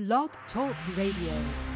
Blog Talk Radio.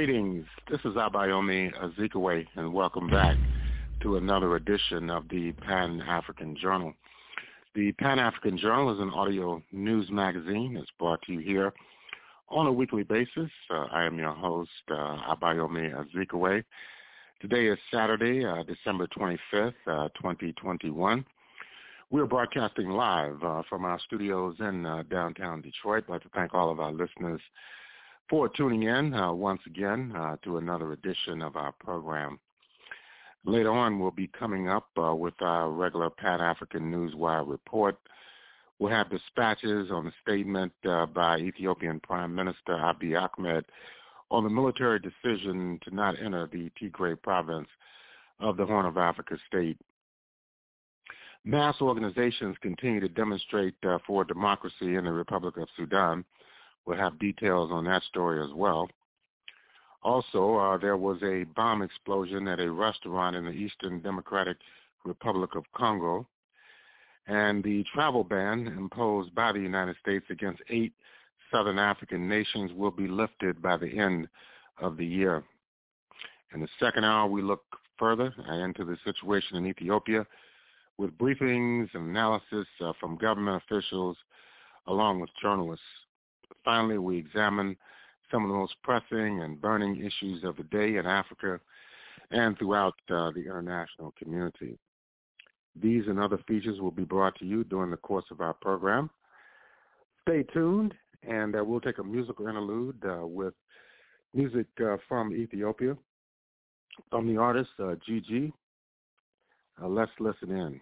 Greetings. This is Abayomi Azikiwe, and welcome back to another edition of the Pan-African Journal. The Pan-African Journal is an audio news magazine. It's brought to you here on a weekly basis. Uh, I am your host, uh, Abayomi Azikiwe. Today is Saturday, uh, December 25th, uh, 2021. We're broadcasting live uh, from our studios in uh, downtown Detroit. I'd like to thank all of our listeners for tuning in uh, once again uh, to another edition of our program. Later on, we'll be coming up uh, with our regular Pan-African Newswire report. We'll have dispatches on the statement uh, by Ethiopian Prime Minister Abiy Ahmed on the military decision to not enter the Tigray province of the Horn of Africa state Mass organizations continue to demonstrate uh, for democracy in the Republic of Sudan. We'll have details on that story as well. Also, uh, there was a bomb explosion at a restaurant in the Eastern Democratic Republic of Congo. And the travel ban imposed by the United States against eight Southern African nations will be lifted by the end of the year. In the second hour, we look further into the situation in Ethiopia with briefings and analysis uh, from government officials along with journalists. Finally, we examine some of the most pressing and burning issues of the day in Africa and throughout uh, the international community. These and other features will be brought to you during the course of our program. Stay tuned, and uh, we'll take a musical interlude uh, with music uh, from Ethiopia from the artist uh, Gigi. Uh, let's listen in.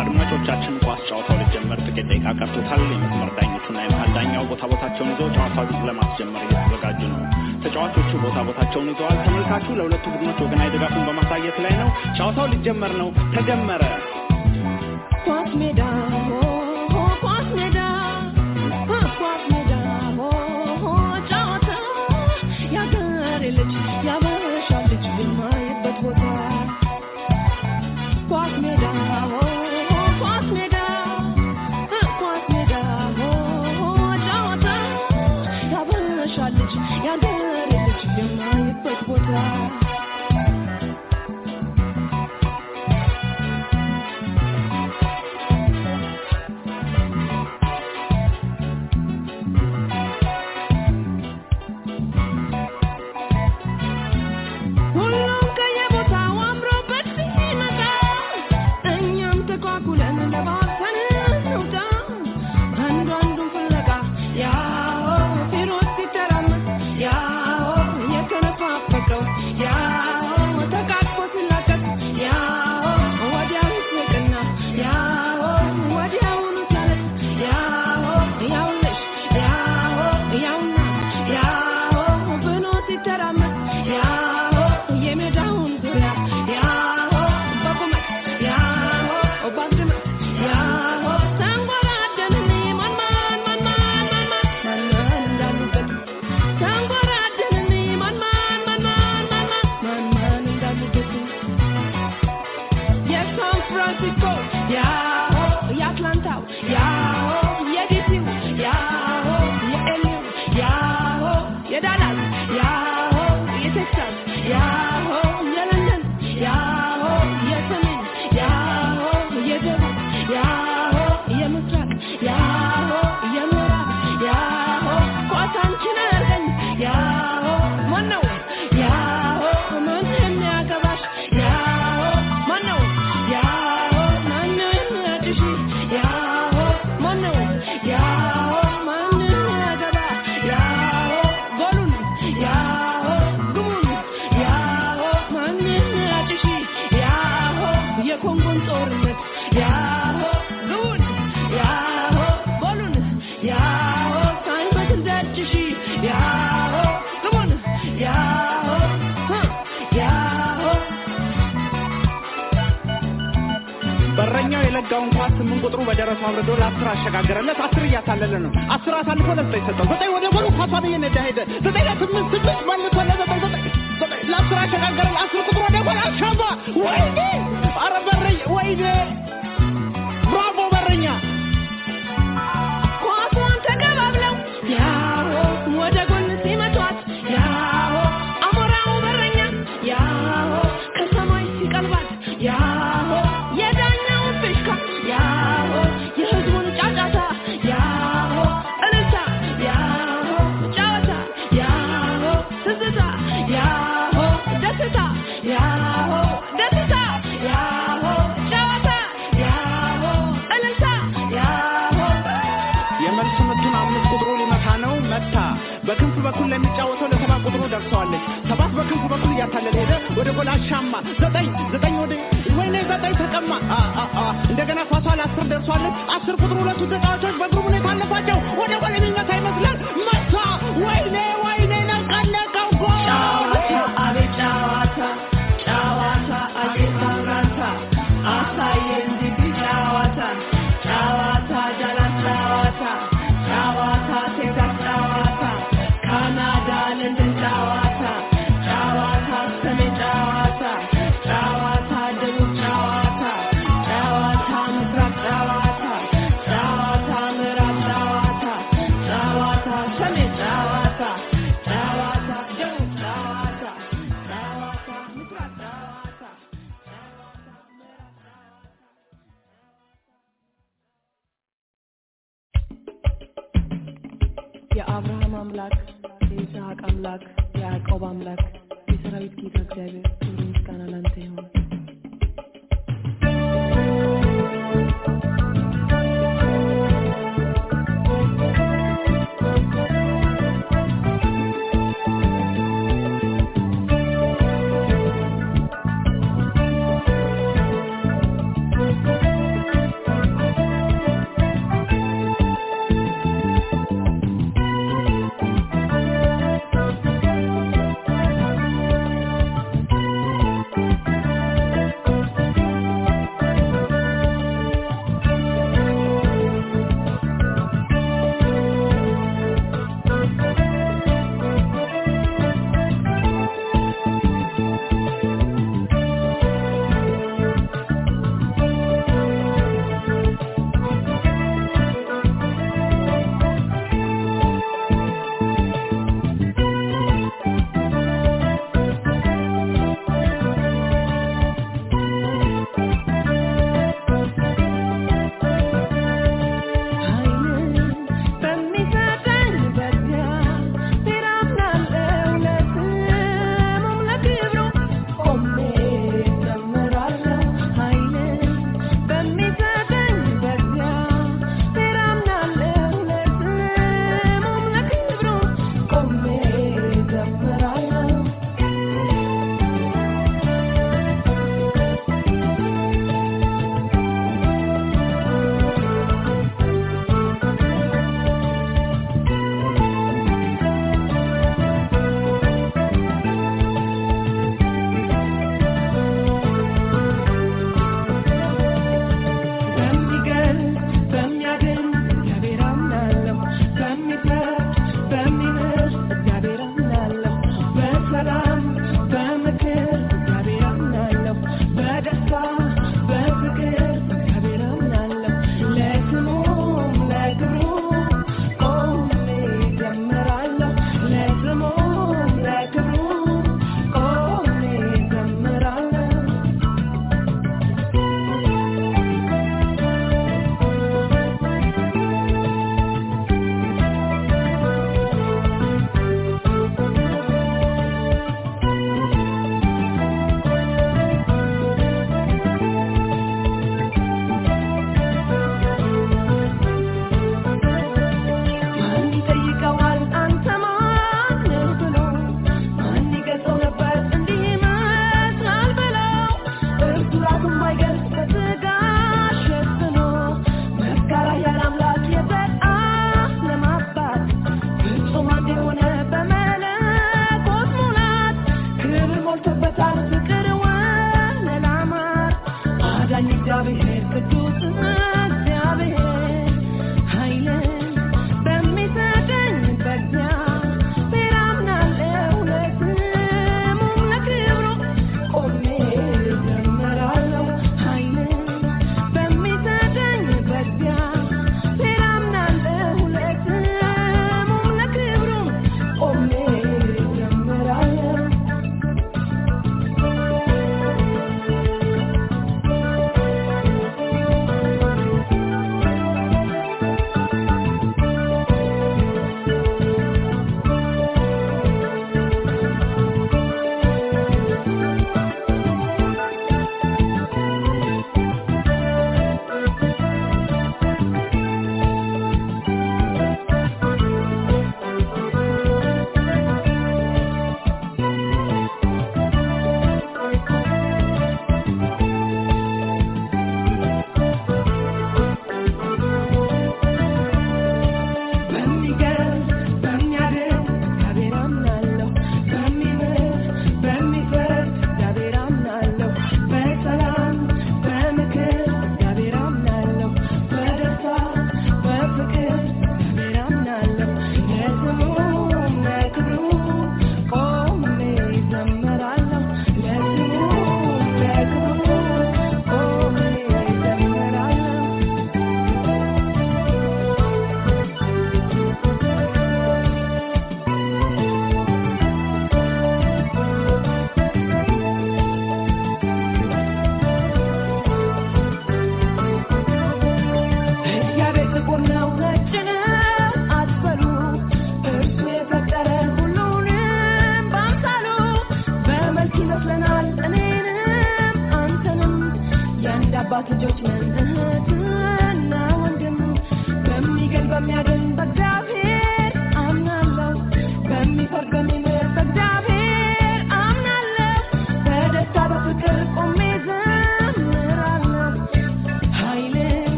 አድማጮቻችን ኳስ ጨዋታው ሊጀመር ጥቂት ደቂቃ ቀርቶታል። የመስመር ዳኞቹና የመሀል ዳኛው ቦታ ቦታቸውን ይዘው ጨዋታውን ለማስጀመር እየተዘጋጁ ነው። ተጫዋቾቹ ቦታ ቦታቸውን ይዘዋል። ተመልካቹ ለሁለቱ ቡድኖች ወገናዊ ድጋፉን በማሳየት ላይ ነው። ጨዋታው ሊጀመር ነው። ተጀመረ። ኳስ ሜዳ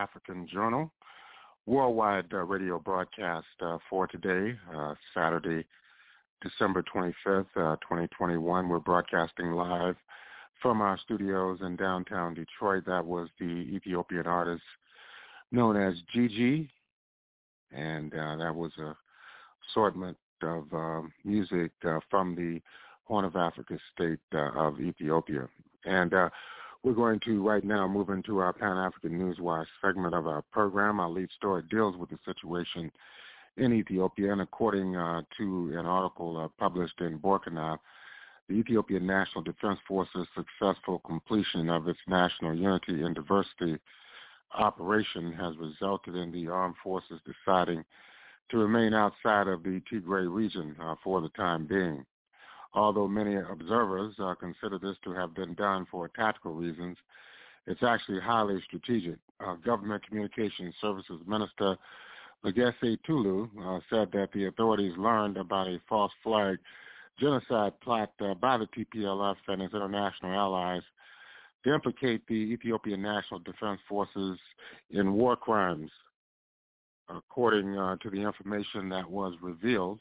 African Journal worldwide uh, radio broadcast uh, for today, uh, Saturday, December 25th, 2021. Uh, We're broadcasting live from our studios in downtown Detroit. That was the Ethiopian artist known as Gigi, and uh, that was a assortment of um, music from the Horn of Africa state of Ethiopia. And we're going to right now move into our Pan-African Newswire segment of our program. Our lead story deals with the situation in Ethiopia, and according uh, to an article uh, published in Borkena, the Ethiopian National Defense Force's successful completion of its national unity and diversity operation has resulted in the armed forces deciding to remain outside of the Tigray region uh, for the time being. Although many observers uh, consider this to have been done for tactical reasons, it's actually highly strategic. Uh, Government Communications Services Minister Legesse Tulu uh, said that the authorities learned about a false flag genocide plot uh, by the TPLF and its international allies to implicate the Ethiopian National Defense Forces in war crimes. According uh, to the information that was revealed,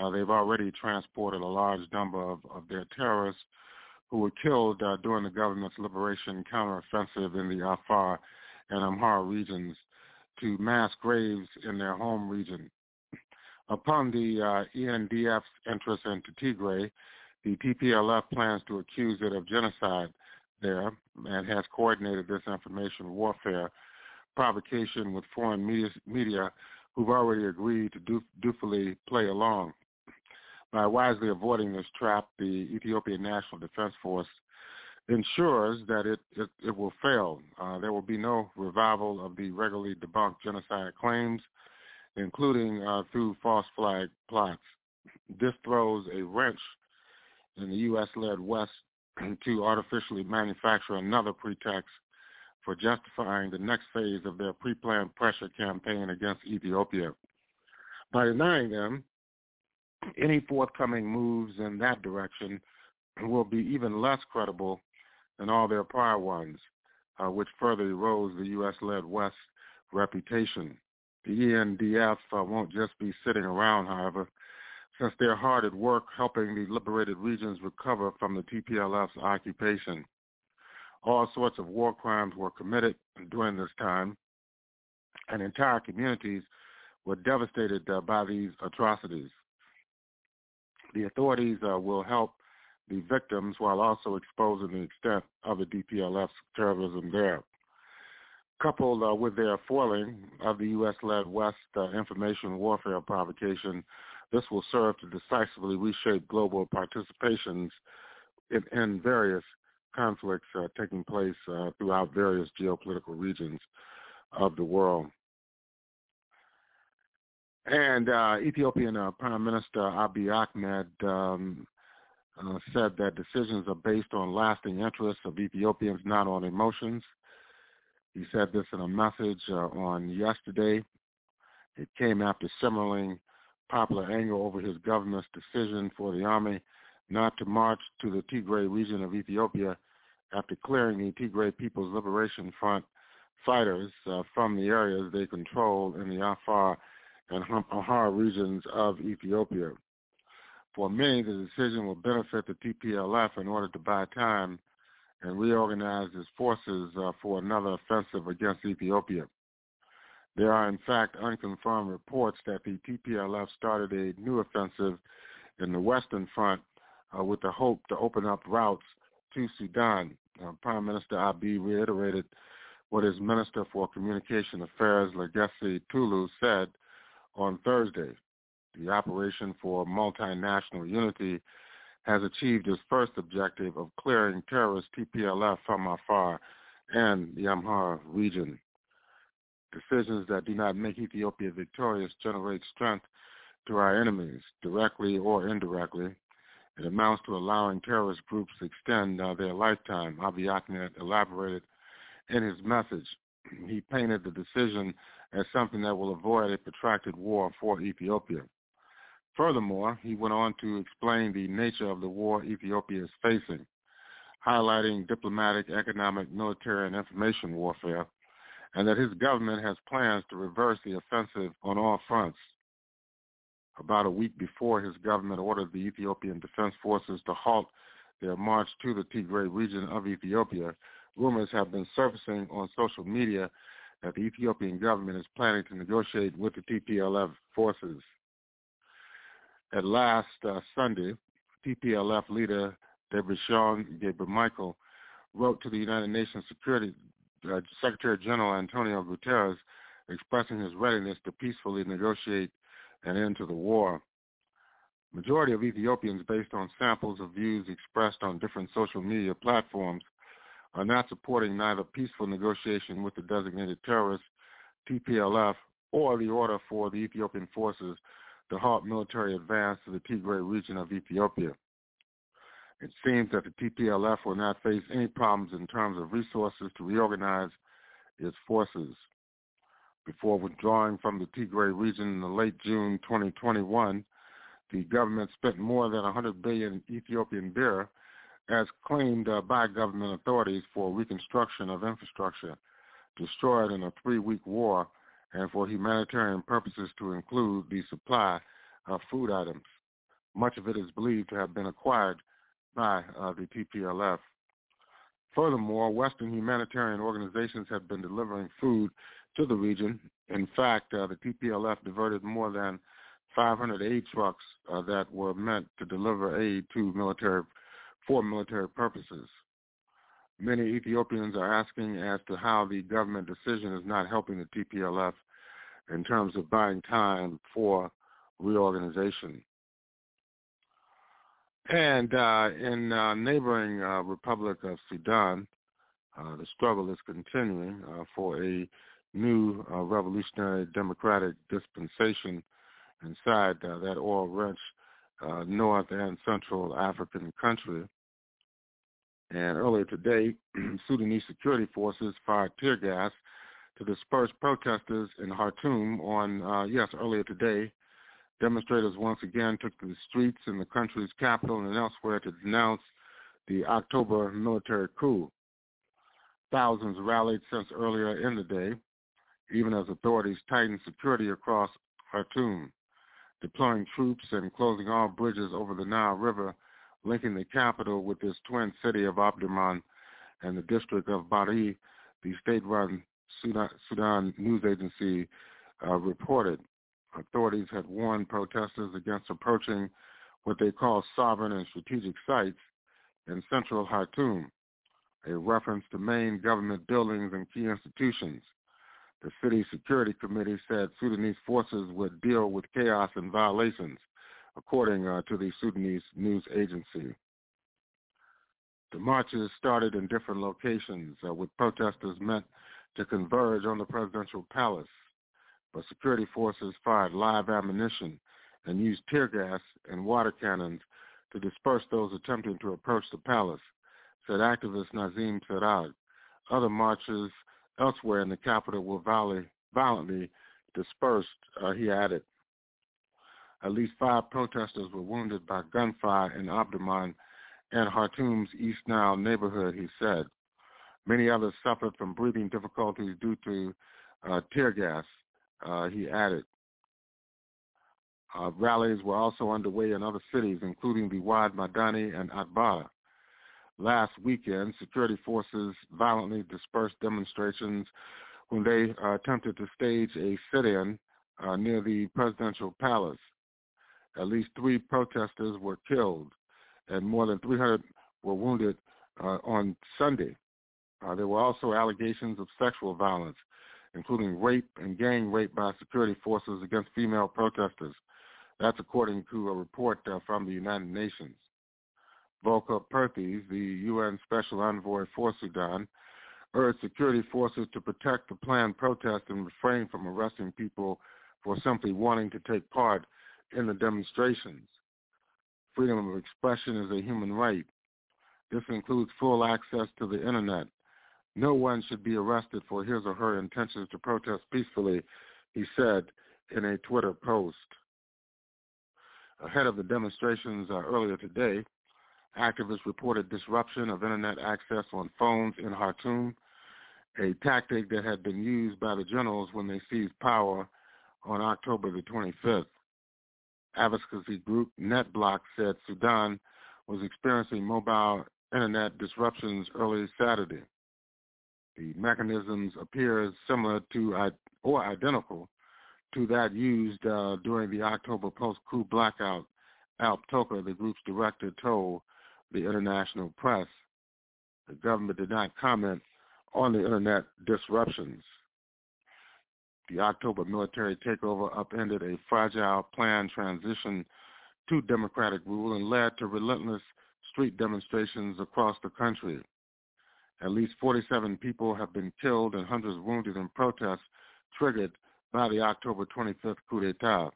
uh, they've already transported a large number of, of their terrorists who were killed uh, during the government's liberation counteroffensive in the Afar and Amhara regions to mass graves in their home region. Upon the uh, ENDF's interest into Tigray, the TPLF plans to accuse it of genocide there and has coordinated this information warfare provocation with foreign media, media who've already agreed to do, dutifully play along. By wisely avoiding this trap, the Ethiopian National Defense Force ensures that it, it, it will fail. Uh, there will be no revival of the regularly debunked genocide claims, including uh, through false flag plots. This throws a wrench in the U.S.-led West to artificially manufacture another pretext for justifying the next phase of their pre-planned pressure campaign against Ethiopia. By denying them any forthcoming moves in that direction will be even less credible than all their prior ones, uh, which further erodes the U.S.-led West's reputation. The ENDF uh, won't just be sitting around, however, since they're hard at work helping the liberated regions recover from the TPLF's occupation. All sorts of war crimes were committed during this time, and entire communities were devastated uh, by these atrocities. The authorities uh, will help the victims while also exposing the extent of the TPLF's terrorism there. Coupled uh, with their foiling of the U.S.-led West uh, information warfare provocation, this will serve to decisively reshape global participations in, in various conflicts uh, taking place uh, throughout various geopolitical regions of the world. And uh, Ethiopian uh, Prime Minister Abiy Ahmed um, uh, said that decisions are based on lasting interests of Ethiopians, not on emotions. He said this in a message uh, on yesterday. It came after simmering popular anger over his government's decision for the army not to march to the Tigray region of Ethiopia after clearing the Tigray People's Liberation Front fighters uh, from the areas they control in the Afar and Amhara regions of Ethiopia. For many, the decision will benefit the TPLF in order to buy time and reorganize its forces uh, for another offensive against Ethiopia. There are, in fact, unconfirmed reports that the TPLF started a new offensive in the Western Front uh, with the hope to open up routes to Sudan. Uh, Prime Minister Abiy reiterated what his Minister for Communication Affairs, Legesse Tulu, said on Thursday. The Operation for Multinational Unity has achieved its first objective of clearing terrorist TPLF from Afar and the Amhara region. Decisions that do not make Ethiopia victorious generate strength to our enemies, directly or indirectly. It amounts to allowing terrorist groups to extend uh, their lifetime, Abiy Ahmed elaborated in his message. He painted the decision as something that will avoid a protracted war for Ethiopia. Furthermore, he went on to explain the nature of the war Ethiopia is facing, highlighting diplomatic, economic, military, and information warfare, and that his government has plans to reverse the offensive on all fronts. About a week before, his government ordered the Ethiopian Defense Forces to halt their march to the Tigray region of Ethiopia. Rumors have been surfacing on social media that the Ethiopian government is planning to negotiate with the TPLF forces. At last uh, Sunday, TPLF leader Debretsion Gebremichael wrote to the United Nations Security uh, Secretary General Antonio Guterres expressing his readiness to peacefully negotiate an end to the war. Majority of Ethiopians, based on samples of views expressed on different social media platforms, are not supporting neither peaceful negotiation with the designated terrorists, TPLF, or the order for the Ethiopian forces to halt military advance to the Tigray region of Ethiopia. It seems that the TPLF will not face any problems in terms of resources to reorganize its forces. Before withdrawing from the Tigray region in the late June 2021, the government spent more than 100 billion Ethiopian birr, as claimed uh, by government authorities for reconstruction of infrastructure destroyed in a three-week war and for humanitarian purposes to include the supply of food items. Much of it is believed to have been acquired by uh, the TPLF. Furthermore, Western humanitarian organizations have been delivering food to the region. In fact, uh, the TPLF diverted more than 500 aid trucks uh, that were meant to deliver aid to military for military purposes. Many Ethiopians are asking as to how the government decision is not helping the TPLF in terms of buying time for reorganization. And uh, in uh, neighboring uh, Republic of Sudan, uh, the struggle is continuing uh, for a new uh, revolutionary democratic dispensation inside that oil-rich North and Central African country. And earlier today, Sudanese security forces fired tear gas to disperse protesters in Khartoum on, uh, yes, earlier today. Demonstrators once again took to the streets in the country's capital and elsewhere to denounce the October military coup. Thousands rallied since earlier in the day, even as authorities tightened security across Khartoum, deploying troops and closing all bridges over the Nile River linking the capital with its twin city of Omdurman and the district of Bahri, the state-run Sudan, Sudan news agency uh, reported. Authorities had warned protesters against approaching what they call sovereign and strategic sites in central Khartoum, a reference to main government buildings and key institutions. The city security committee said Sudanese forces would deal with chaos and violations according uh, to the Sudanese news agency. The marches started in different locations uh, with protesters meant to converge on the presidential palace, but security forces fired live ammunition and used tear gas and water cannons to disperse those attempting to approach the palace, said activist Nazim Sirag. Other marches elsewhere in the capital were violently dispersed, uh, he added. At least five protesters were wounded by gunfire in Omdurman and Khartoum's East Nile neighborhood, he said. Many others suffered from breathing difficulties due to uh, tear gas, uh, he added. Uh, rallies were also underway in other cities, including the Wad Madani and Atbara. Last weekend, security forces violently dispersed demonstrations when they uh, attempted to stage a sit-in uh, near the presidential palace. At least three protesters were killed, and more than 300 were wounded uh, on Sunday. Uh, there were also allegations of sexual violence, including rape and gang rape by security forces against female protesters. That's according to a report uh, from the United Nations. Volker Perthes, the UN Special Envoy for Sudan, urged security forces to protect the planned protest and refrain from arresting people for simply wanting to take part in the demonstrations. Freedom of expression is a human right. This includes full access to the Internet. No one should be arrested for his or her intentions to protest peacefully, he said in a Twitter post. Ahead of the demonstrations uh, earlier today, activists reported disruption of Internet access on phones in Khartoum, a tactic that had been used by the generals when they seized power on October the 25th. Advocacy group NetBlock said Sudan was experiencing mobile Internet disruptions early Saturday. The mechanisms appear similar to or identical to that used uh, during the October post-coup blackout, Alp Toker, the group's director, told the international press. The government did not comment on the internet disruptions. The October military takeover upended a fragile planned transition to democratic rule and led to relentless street demonstrations across the country. At least 47 people have been killed and hundreds wounded in protests triggered by the October 25th coup d'etat,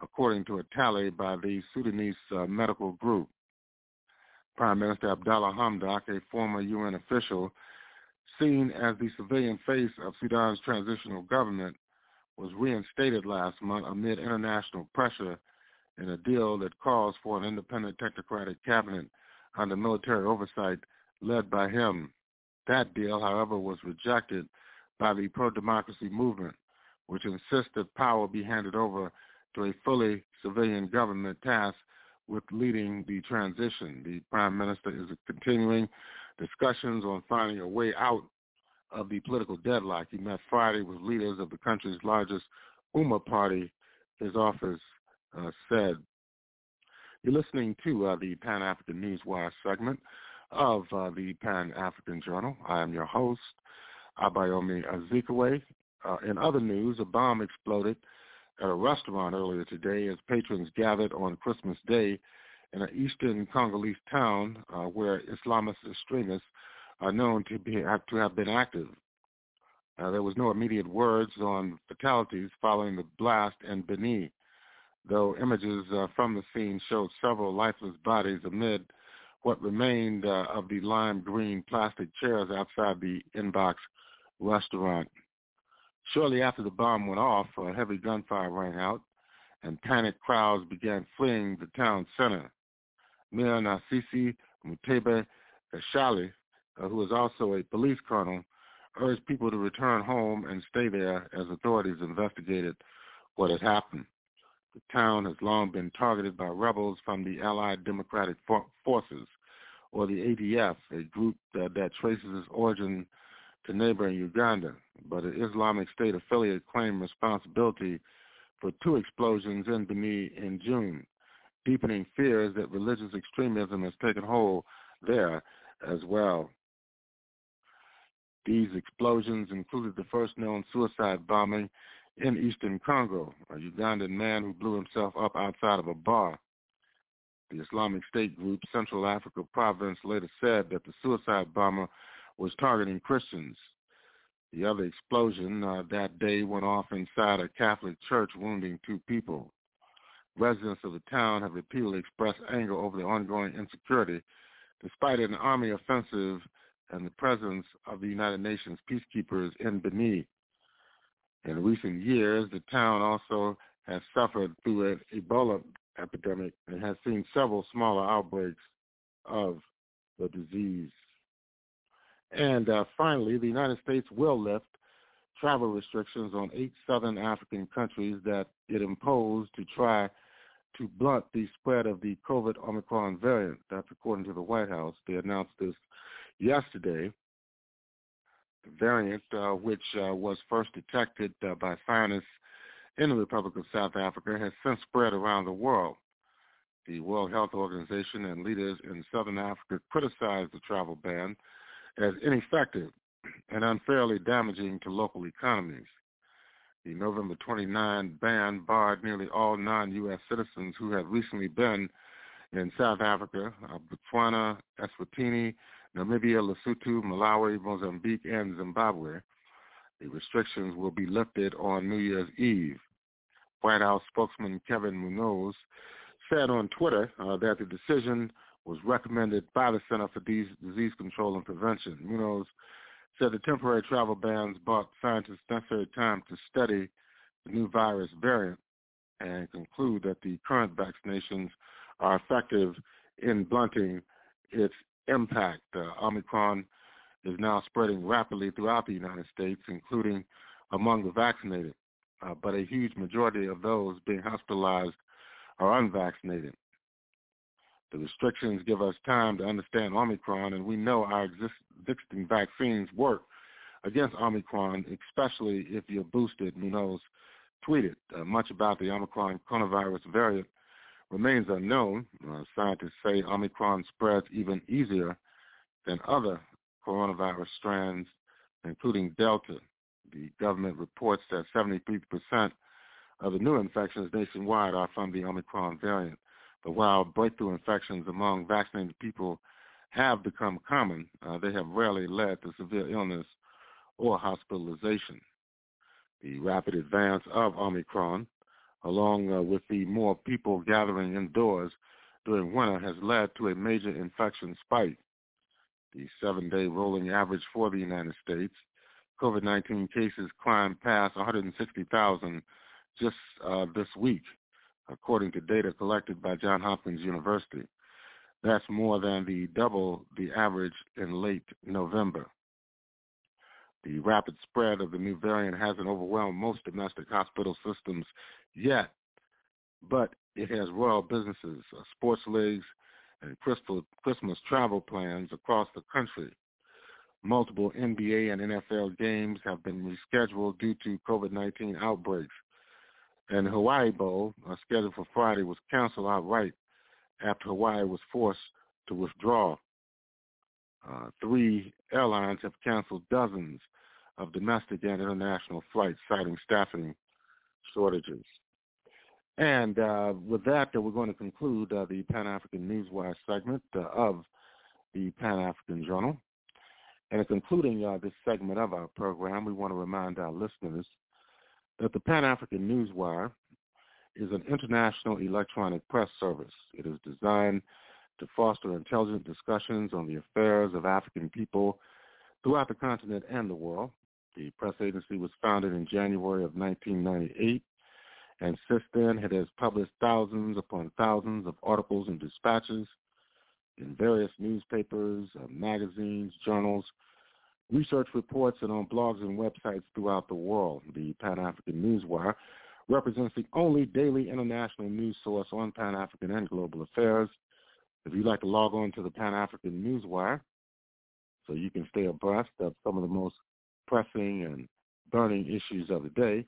according to a tally by the Sudanese uh, medical group. Prime Minister Abdallah Hamdok, a former UN official, seen as the civilian face of Sudan's transitional government, was reinstated last month amid international pressure in a deal that calls for an independent technocratic cabinet under military oversight led by him. That deal, however, was rejected by the pro-democracy movement, which insists that power be handed over to a fully civilian government tasked with leading the transition. The prime minister is continuing discussions on finding a way out of the political deadlock. He met Friday with leaders of the country's largest Umma party, his office uh, said. You're listening to uh, the Pan-African Newswire segment of uh, the Pan-African Journal. I am your host, Abayomi Azikiwe. Uh, in other news, a bomb exploded at a restaurant earlier today as patrons gathered on Christmas Day in an eastern Congolese town uh, where Islamist extremists are known to be to have been active. Uh, there was no immediate words on fatalities following the blast in Beni, though images uh, from the scene showed several lifeless bodies amid what remained uh, of the lime green plastic chairs outside the Inbox restaurant. Shortly after the bomb went off, a heavy gunfire rang out, and panicked crowds began fleeing the town center. Mayor Narcisse Muteba Kashale, uh, who is also a police colonel, urged people to return home and stay there as authorities investigated what had happened. The town has long been targeted by rebels from the Allied Democratic Forces, or the ADF, a group that, that traces its origin to neighboring Uganda, but an Islamic State affiliate claimed responsibility for two explosions in Beni in June, deepening fears that religious extremism has taken hold there as well. These explosions included the first known suicide bombing in eastern Congo, a Ugandan man who blew himself up outside of a bar. The Islamic State group Central Africa Province later said that the suicide bomber was targeting Christians. The other explosion uh, that day went off inside a Catholic church, wounding two people. Residents of the town have repeatedly expressed anger over the ongoing insecurity, despite an army offensive and the presence of the United Nations peacekeepers in Beni. In recent years, the town also has suffered through an Ebola epidemic and has seen several smaller outbreaks of the disease. And uh, finally, the United States will lift travel restrictions on eight southern African countries that it imposed to try to blunt the spread of the COVID Omicron variant. That's according to the White House. They announced this yesterday. The variant, uh, which uh, was first detected uh, by scientists in the Republic of South Africa, has since spread around the world. The World Health Organization and leaders in Southern Africa criticized the travel ban as ineffective and unfairly damaging to local economies. The November 29 ban barred nearly all non-U.S. citizens who had recently been in South Africa, uh, Botswana, Eswatini, Namibia, Lesotho, Malawi, Mozambique, and Zimbabwe. The restrictions will be lifted on New Year's Eve. White House spokesman Kevin Munoz said on Twitter uh, that the decision was recommended by the Center for Disease Control and Prevention. Munoz said the temporary travel bans bought scientists necessary time to study the new virus variant and conclude that the current vaccinations are effective in blunting its impact. Uh, Omicron is now spreading rapidly throughout the United States, including among the vaccinated, uh, but a huge majority of those being hospitalized are unvaccinated. The restrictions give us time to understand Omicron, and we know our existing vaccines work against Omicron, especially if you're boosted. Munoz tweeted uh, much about the Omicron coronavirus variant remains unknown. Uh, scientists say Omicron spreads even easier than other coronavirus strands, including Delta. The government reports that 73% of the new infections nationwide are from the Omicron variant. But while breakthrough infections among vaccinated people have become common, uh, they have rarely led to severe illness or hospitalization. The rapid advance of Omicron, along uh, with the more people gathering indoors during winter, has led to a major infection spike. The seven-day rolling average for the United States, COVID-19 cases climbed past 160,000 just uh, this week, according to data collected by Johns Hopkins University. That's more than the double the average in late November. The rapid spread of the new variant hasn't overwhelmed most domestic hospital systems yet, but it has royal businesses, uh, sports leagues, and Christmas travel plans across the country. Multiple NBA and NFL games have been rescheduled due to COVID-19 outbreaks and Hawaii Bowl, uh, scheduled for Friday, was canceled outright after Hawaii was forced to withdraw. Uh, three airlines have canceled dozens of domestic and international flights, citing staffing shortages. And uh, with that, we're going to conclude uh, the Pan-African Newswire segment uh, of the Pan-African Journal. And in concluding uh, this segment of our program, we want to remind our listeners that the Pan-African Newswire is an international electronic press service. It is designed to foster intelligent discussions on the affairs of African people throughout the continent and the world. The press agency was founded in January of 1998, and since then it has published thousands upon thousands of articles and dispatches in various newspapers, uh, magazines, journals, research reports and on blogs and websites throughout the world. The Pan-African Newswire represents the only daily international news source on Pan-African and global affairs. If you'd like to log on to the Pan-African Newswire so you can stay abreast of some of the most pressing and burning issues of the day,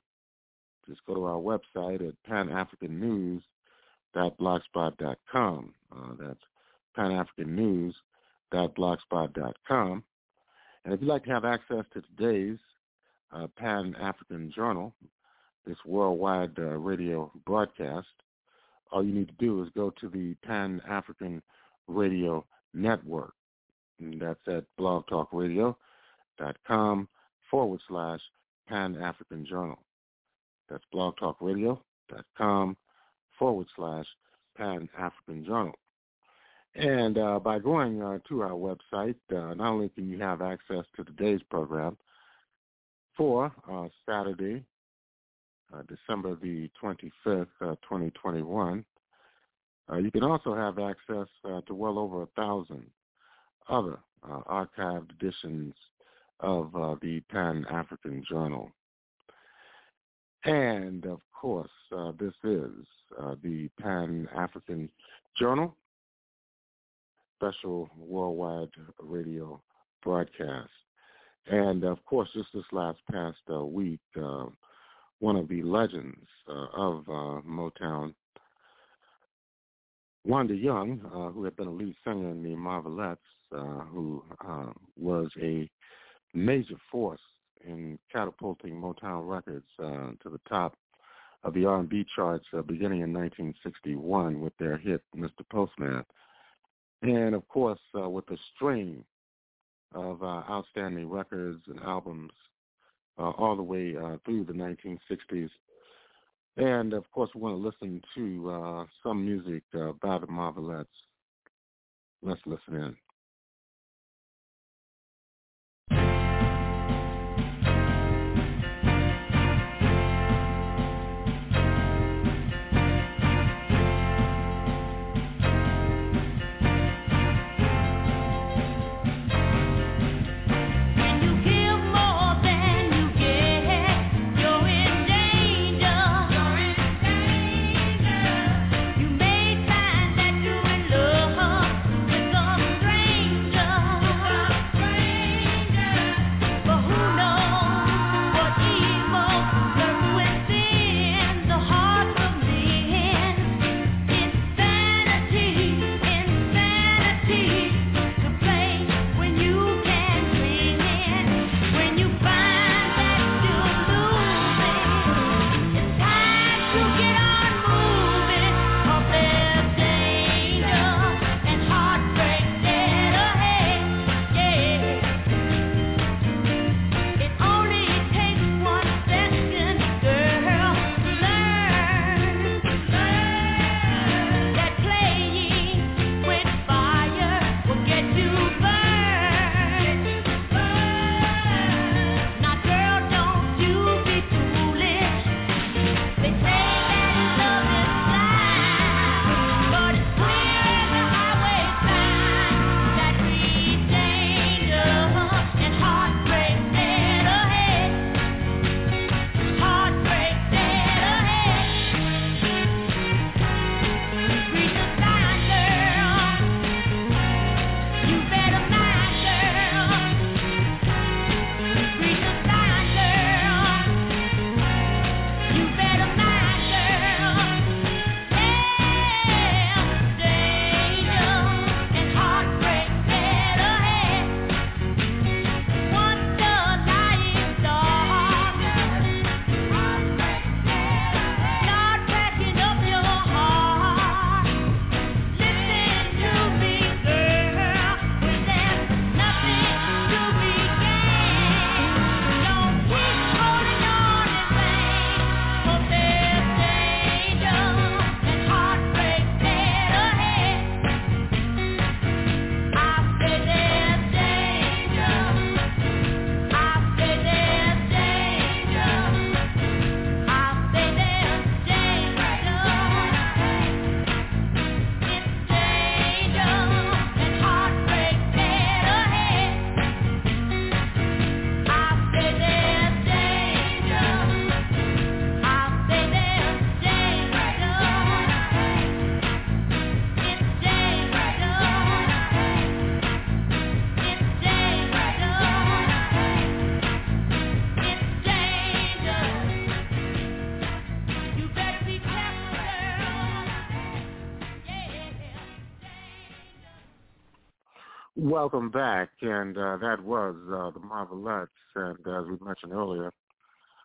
just go to our website at panafricannews.blogspot.com. Uh, that's panafricannews.blogspot.com. And if you'd like to have access to today's uh, Pan-African Journal, this worldwide uh, radio broadcast, all you need to do is go to the Pan-African Radio Network. And that's at blogtalkradio.com forward slash Pan-African Journal. That's blogtalkradio.com forward slash Pan-African Journal. And uh, by going uh, to our website, uh, not only can you have access to today's program for uh, Saturday, uh, December the 25th, 2021, you can also have access to well over a thousand other archived editions of the Pan-African Journal. And of course, uh, this is uh, the Pan African Journal, special worldwide radio broadcast. And of course, just this last past uh, week, uh, one of the legends uh, of uh, Motown, Wanda Young, who had been a lead singer in the Marvelettes, who was a major force in catapulting Motown Records uh, to the top of the R&B charts uh, beginning in 1961 with their hit "Mr. Postman," and of course uh, with a string of uh, outstanding records and albums uh, all the way uh, through the 1960s. And of course, we want to listen to some music by the Marvelettes. Let's listen in. Welcome back, and uh, that was uh, the Marvelettes, and as we mentioned earlier,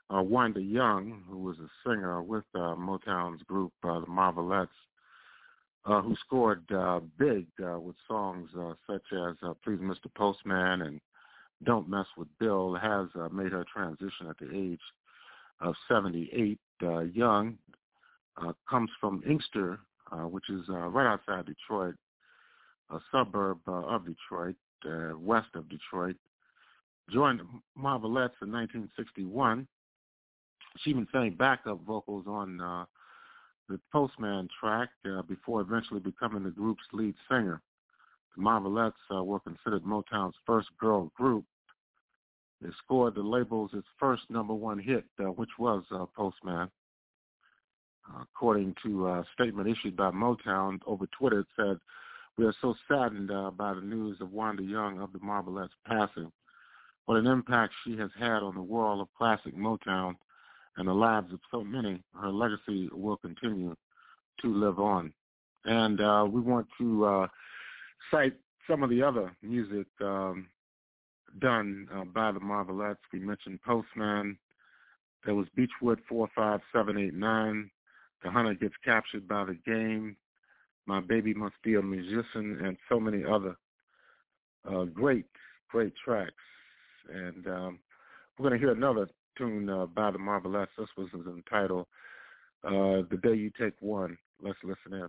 uh, Wanda Young, who was a singer with uh, Motown's group, uh, the Marvelettes, uh, who scored big with songs such as "Please, Mr. Postman" and "Don't Mess with Bill," has made her transition at the age of 78. Uh, Young comes from Inkster, which is right outside Detroit a suburb uh, of Detroit, uh, west of Detroit. Joined Marvelettes in 1961. She even sang backup vocals on uh, the Postman track uh, before eventually becoming the group's lead singer. The Marvelettes uh, were considered Motown's first girl group. They scored the label's its first number one hit, uh, which was uh, Postman. According to a statement issued by Motown over Twitter, it said, we are so saddened uh, by the news of Wanda Young of the Marvelettes passing. What an impact she has had on the world of classic Motown and the lives of so many. Her legacy will continue to live on. And uh, we want to uh, cite some of the other music um, done uh, by the Marvelettes. We mentioned Postman. There was Beechwood 45789. The Hunter Gets Captured by the Game. My Baby Must Be a Musician, and so many other uh, great, great tracks. And um, we're going to hear another tune uh, by the Marvelettes. This was entitled uh, The Day You Take One. Let's listen in.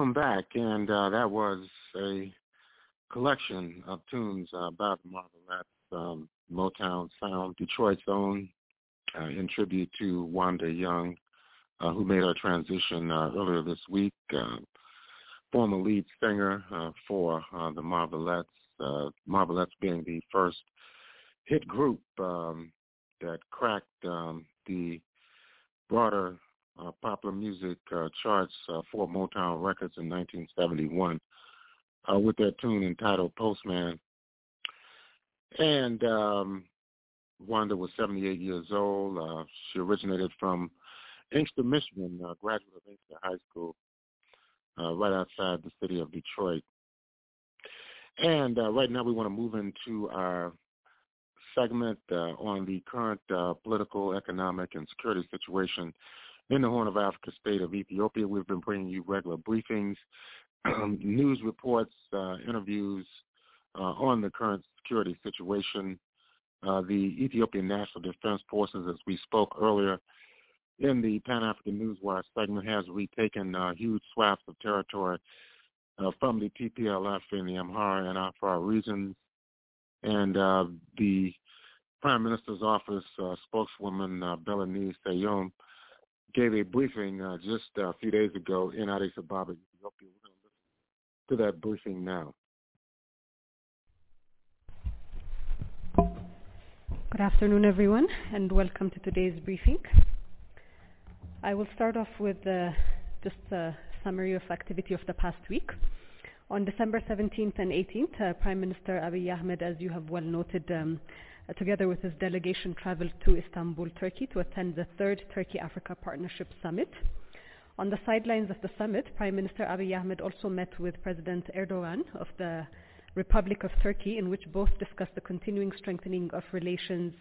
Welcome back, and uh, that was a collection of tunes uh, about Marvelettes, um, Motown sound, Detroit's own, uh, in tribute to Wanda Young, uh, who made her transition uh, earlier this week. Uh, former lead singer uh, for uh, the Marvelettes, uh, Marvelettes being the first hit group um, that cracked um, the broader uh, popular music uh, charts uh, for Motown Records in 1971 uh, with their tune entitled Postman. And um, Wanda was 78 years old. Uh, she originated from Inkster, Michigan, uh, graduate of Inkster High School, uh, right outside the city of Detroit. And uh, right now we want to move into our segment uh, on the current uh, political, economic, and security situation in the Horn of Africa state of Ethiopia. We've been bringing you regular briefings, news reports, uh, interviews uh, on the current security situation. Uh, the Ethiopian National Defense Forces, as we spoke earlier in the Pan-African Newswire segment, has retaken uh, huge swaths of territory uh, from the TPLF in the Amhara and Afar regions. And uh, the Prime Minister's office spokeswoman, Billene Seyoum, gave a briefing uh, just a few days ago in Addis Ababa, Ethiopia. We're going to listen to that briefing now. Good afternoon, everyone, and welcome to today's briefing. I will start off with uh, just a summary of activity of the past week. On December 17th and 18th, uh, Prime Minister Abiy Ahmed, as you have well noted, um, uh, together with his delegation traveled to Istanbul, Turkey to attend the third Turkey-Africa Partnership Summit. On the sidelines of the summit, Prime Minister Abiy Ahmed also met with President Erdogan of the Republic of Turkey, in which both discussed the continuing strengthening of relations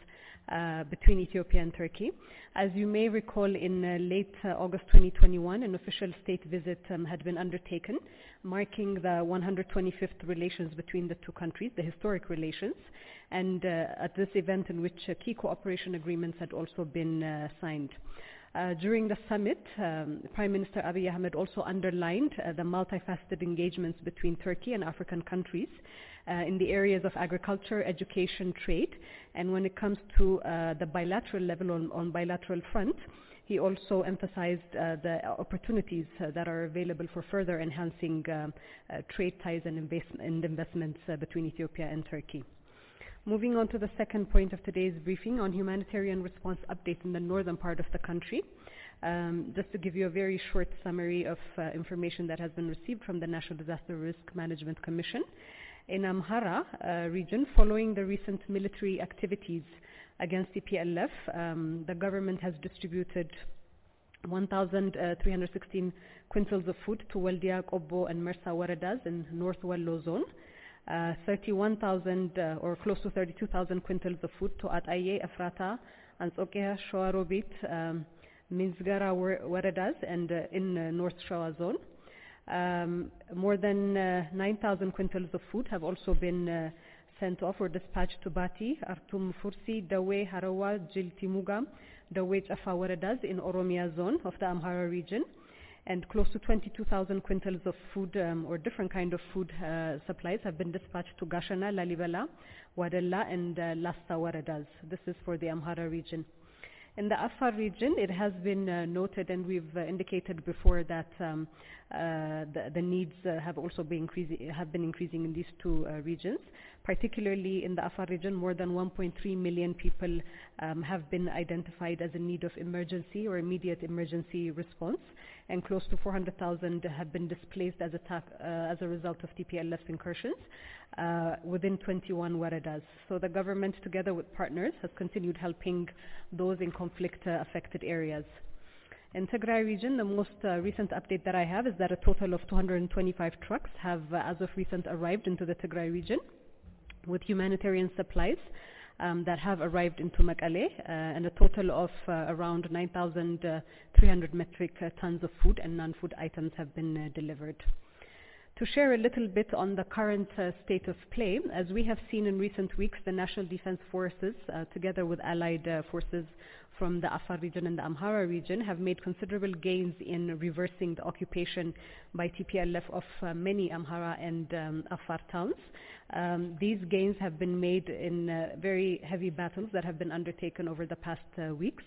uh, between Ethiopia and Turkey. As you may recall, in uh, late uh, August 2021, an official state visit um, had been undertaken, marking the 125th relations between the two countries, the historic relations, and uh, at this event in which uh, key cooperation agreements had also been signed. Uh, during the summit, um, Prime Minister Abiy Ahmed also underlined uh, the multifaceted engagements between Turkey and African countries in the areas of agriculture, education, trade, and when it comes to uh, the bilateral level on, on bilateral front, he also emphasized uh, the opportunities uh, that are available for further enhancing trade ties and, invest- and investments between Ethiopia and Turkey. Moving on to the second point of today's briefing on humanitarian response update in the northern part of the country. Um, just to give you a very short summary of uh, information that has been received from the National Disaster Risk Management Commission. In Amhara uh, region, following the recent military activities against TPLF, um, the government has distributed 1,316 quintals of food to Waldia, Qobo and Mersa Woredas in North Wollo zone. Uh, 31,000 uh, or close to 32,000 quintals of food to Ataye, Efrata, Antsokia, Shoarobit, um, Minzgara Woredas and uh, in uh, North Shoa zone. Um, more than uh, 9,000 quintals of food have also been uh, sent off or dispatched to Bati, Artum Fursi, Dawe, Harawa, Jiltimuga, Dawe, Chafa in Oromia zone of the Amhara region and close to 22,000 quintals of food um, or different kind of food uh, supplies have been dispatched to Gashena, Lalibela, Wadella and uh, Lasta Woredas. This is for the Amhara region. In the Afar region, it has been uh, noted, and we've uh, indicated before that um, uh, the, the, needs uh, have also been increasing, have been increasing in these two uh, regions. Particularly in the Afar region, more than 1.3 million people um, have been identified as in need of emergency or immediate emergency response, and close to 400,000 have been displaced as, attack, uh, as a result of TPLF's incursions uh, within 21 woredas. So the government, together with partners, has continued helping those in conflict-affected areas. In Tigray region, the most uh, recent update that I have is that a total of 225 trucks have, uh, as of recent, arrived into the Tigray region with humanitarian supplies um, that have arrived into Mekelle, uh, and a total of uh, around 9,300 metric uh, tons of food and non-food items have been uh, delivered. To share a little bit on the current uh, state of play, as we have seen in recent weeks, the National Defense Forces, together with allied forces, from the Afar region and the Amhara region have made considerable gains in reversing the occupation by TPLF of uh, many Amhara and um, Afar towns. Um, these gains have been made in uh, very heavy battles that have been undertaken over the past uh, weeks.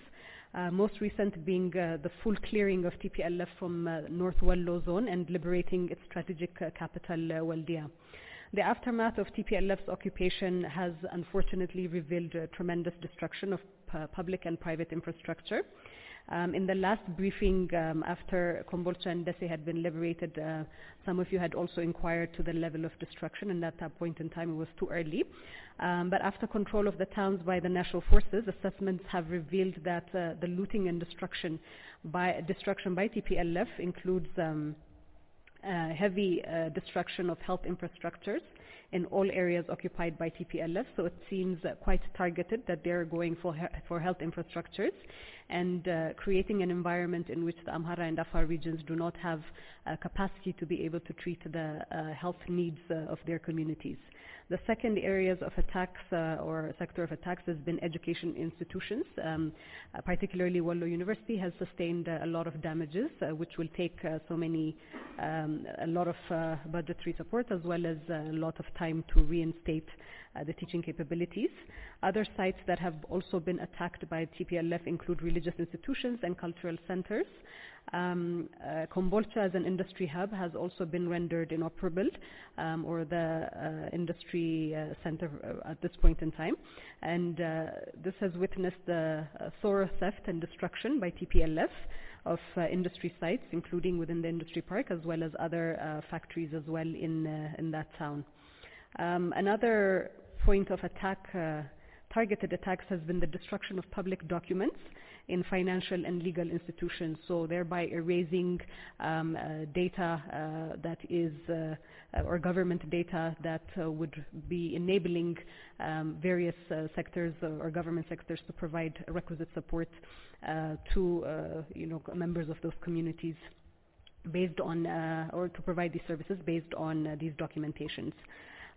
Uh, most recent being uh, the full clearing of TPLF from uh, North Wollo zone and liberating its strategic uh, capital, uh, Waldia. The aftermath of TPLF's occupation has unfortunately revealed uh, tremendous destruction of public and private infrastructure. Um, in the last briefing um, after Kombolcha and Dessie had been liberated, uh, some of you had also inquired to the level of destruction, and at that point in time it was too early. Um, but after control of the towns by the national forces, assessments have revealed that uh, the looting and destruction by destruction by TPLF includes um, uh, heavy uh, destruction of health infrastructures in all areas occupied by TPLF. So it seems uh, quite targeted that they're going for he- for health infrastructures and uh, creating an environment in which the Amhara and Afar regions do not have uh, capacity to be able to treat the uh, health needs uh, of their communities. The second areas of attacks uh, or sector of attacks has been education institutions. Um, uh, particularly Wollo University has sustained uh, a lot of damages, uh, which will take so many, um, a lot of budgetary support as well as a lot of time to reinstate the teaching capabilities. Other sites that have also been attacked by TPLF include religious institutions and cultural centers. Um, uh, Kombolcha as an industry hub has also been rendered inoperable, um, or the uh, industry uh, center uh, at this point in time. And uh, this has witnessed the uh, thorough theft and destruction by TPLF of industry sites, including within the industry park, as well as other factories as well in, in that town. Um, another point of attack, targeted attacks, has been the destruction of public documents in financial and legal institutions, so thereby erasing um, uh, data uh, that is, uh, or government data that uh, would be enabling um, various uh, sectors or government sectors to provide requisite support to, you know, members of those communities based on, or to provide these services based on these documentations.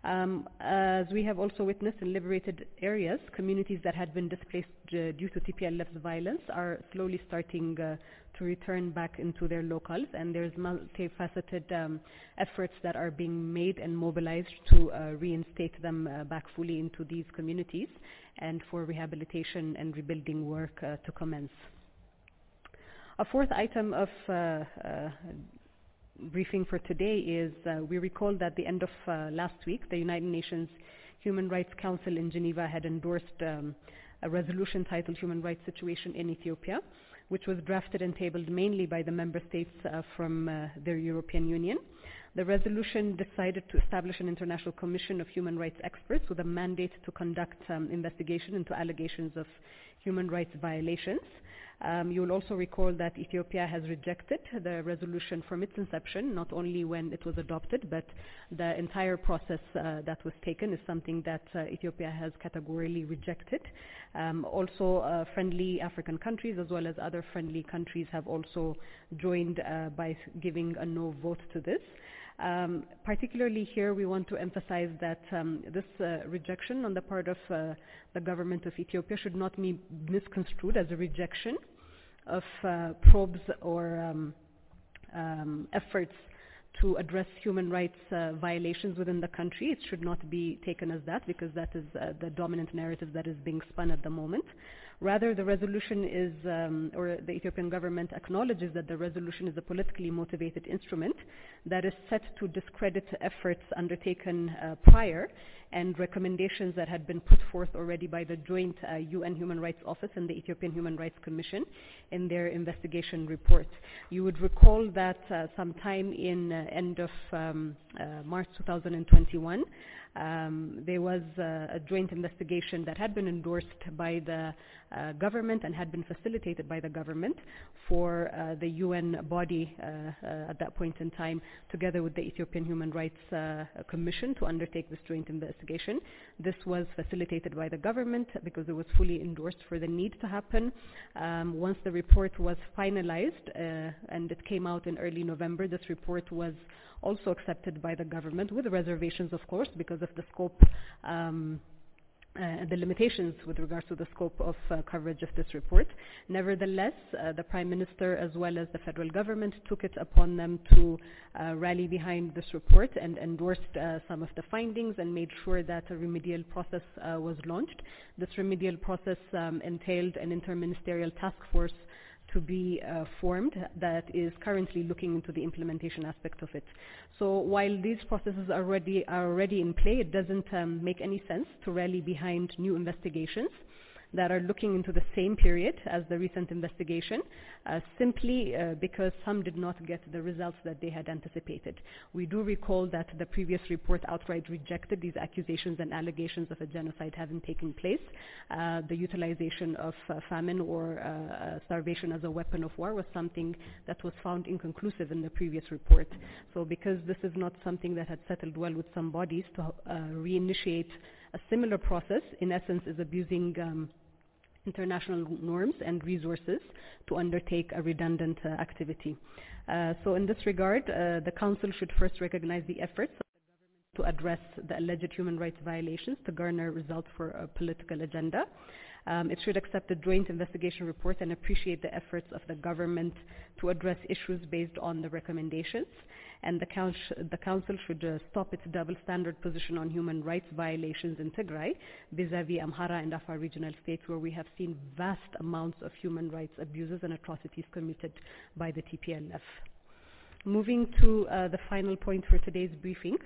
Um, as we have also witnessed in liberated areas, communities that had been displaced uh, due to TPLF's violence are slowly starting uh, to return back into their locals, and there's multifaceted um, efforts that are being made and mobilized to uh, reinstate them uh, back fully into these communities and for rehabilitation and rebuilding work uh, to commence. A fourth item of uh, uh, briefing for today is uh, we recall that at the end of uh, last week, the United Nations Human Rights Council in Geneva had endorsed um, a resolution titled Human Rights Situation in Ethiopia, which was drafted and tabled mainly by the member states uh, from uh, the European Union. The resolution decided to establish an international commission of human rights experts with a mandate to conduct um, investigation into allegations of human rights violations. Um, you will also recall that Ethiopia has rejected the resolution from its inception, not only when it was adopted, but the entire process uh, that was taken is something that uh, Ethiopia has categorically rejected. Um, also, uh, friendly African countries as well as other friendly countries have also joined uh, by giving a no vote to this. Um, particularly here, we want to emphasize that um, this uh, rejection on the part of uh, the government of Ethiopia should not be misconstrued as a rejection of uh, probes or um, um, efforts to address human rights uh, violations within the country. It should not be taken as that because that is uh, the dominant narrative that is being spun at the moment. Rather, the resolution is, um, or the Ethiopian government acknowledges that the resolution is a politically motivated instrument that is set to discredit efforts undertaken uh, prior and recommendations that had been put forth already by the joint uh, UN Human Rights Office and the Ethiopian Human Rights Commission in their investigation report. You would recall that uh, sometime in uh, end of um, uh, March 2021, um, there was uh, a joint investigation that had been endorsed by the uh, government and had been facilitated by the government for uh, the UN body uh, uh, at that point in time, together with the Ethiopian Human Rights uh, Commission, to undertake this joint investigation. This was facilitated by the government because it was fully endorsed for the need to happen. Um, once the report was finalized and it came out in early November, this report was also accepted by the government with reservations, of course, because of the scope um, uh, the limitations with regards to the scope of uh, coverage of this report. Nevertheless, uh, the Prime Minister as well as the federal government took it upon them to uh, rally behind this report and endorsed uh, some of the findings and made sure that a remedial process was launched. This remedial process um, entailed an interministerial task force to be uh, formed that is currently looking into the implementation aspect of it. So while these processes are already, are already in play, it doesn't um, make any sense to rally behind new investigations that are looking into the same period as the recent investigation, uh, simply uh, because some did not get the results that they had anticipated. We do recall that the previous report outright rejected these accusations and allegations of a genocide having taken place. Uh, the utilization of uh, famine or uh, starvation as a weapon of war was something that was found inconclusive in the previous report. So because this is not something that had settled well with some bodies to uh, reinitiate a similar process, in essence, is abusing um, international norms and resources to undertake a redundant uh, activity. Uh, so in this regard, uh, the Council should first recognize the efforts of the government to address the alleged human rights violations to garner results for a political agenda. Um, it should accept the joint investigation report and appreciate the efforts of the government to address issues based on the recommendations and the, council, the council should uh, stop its double standard position on human rights violations in Tigray vis-à-vis Amhara and Afar regional states where we have seen vast amounts of human rights abuses and atrocities committed by the TPLF. Moving to uh, the final point for today's briefing,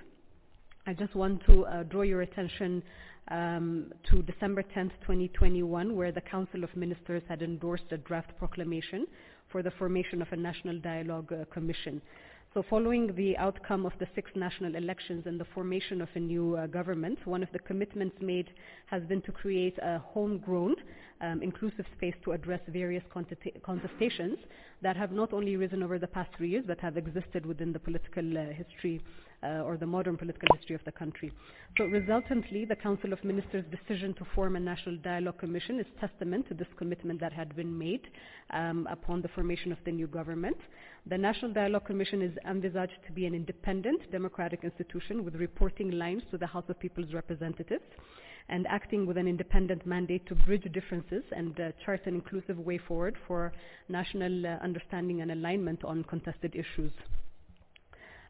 I just want to uh, draw your attention um, to December 10, 2021, where the Council of Ministers had endorsed a draft proclamation for the formation of a National Dialogue uh, Commission. So following the outcome of the six national elections and the formation of a new uh, government, one of the commitments made has been to create a homegrown, um, inclusive space to address various contestations that have not only risen over the past three years but have existed within the political uh, history uh, or the modern political history of the country. So resultantly, the Council of Ministers' decision to form a National Dialogue Commission is testament to this commitment that had been made um, upon the formation of the new government. The National Dialogue Commission is envisaged to be an independent democratic institution with reporting lines to the House of People's Representatives and acting with an independent mandate to bridge differences and uh, chart an inclusive way forward for national uh, understanding and alignment on contested issues.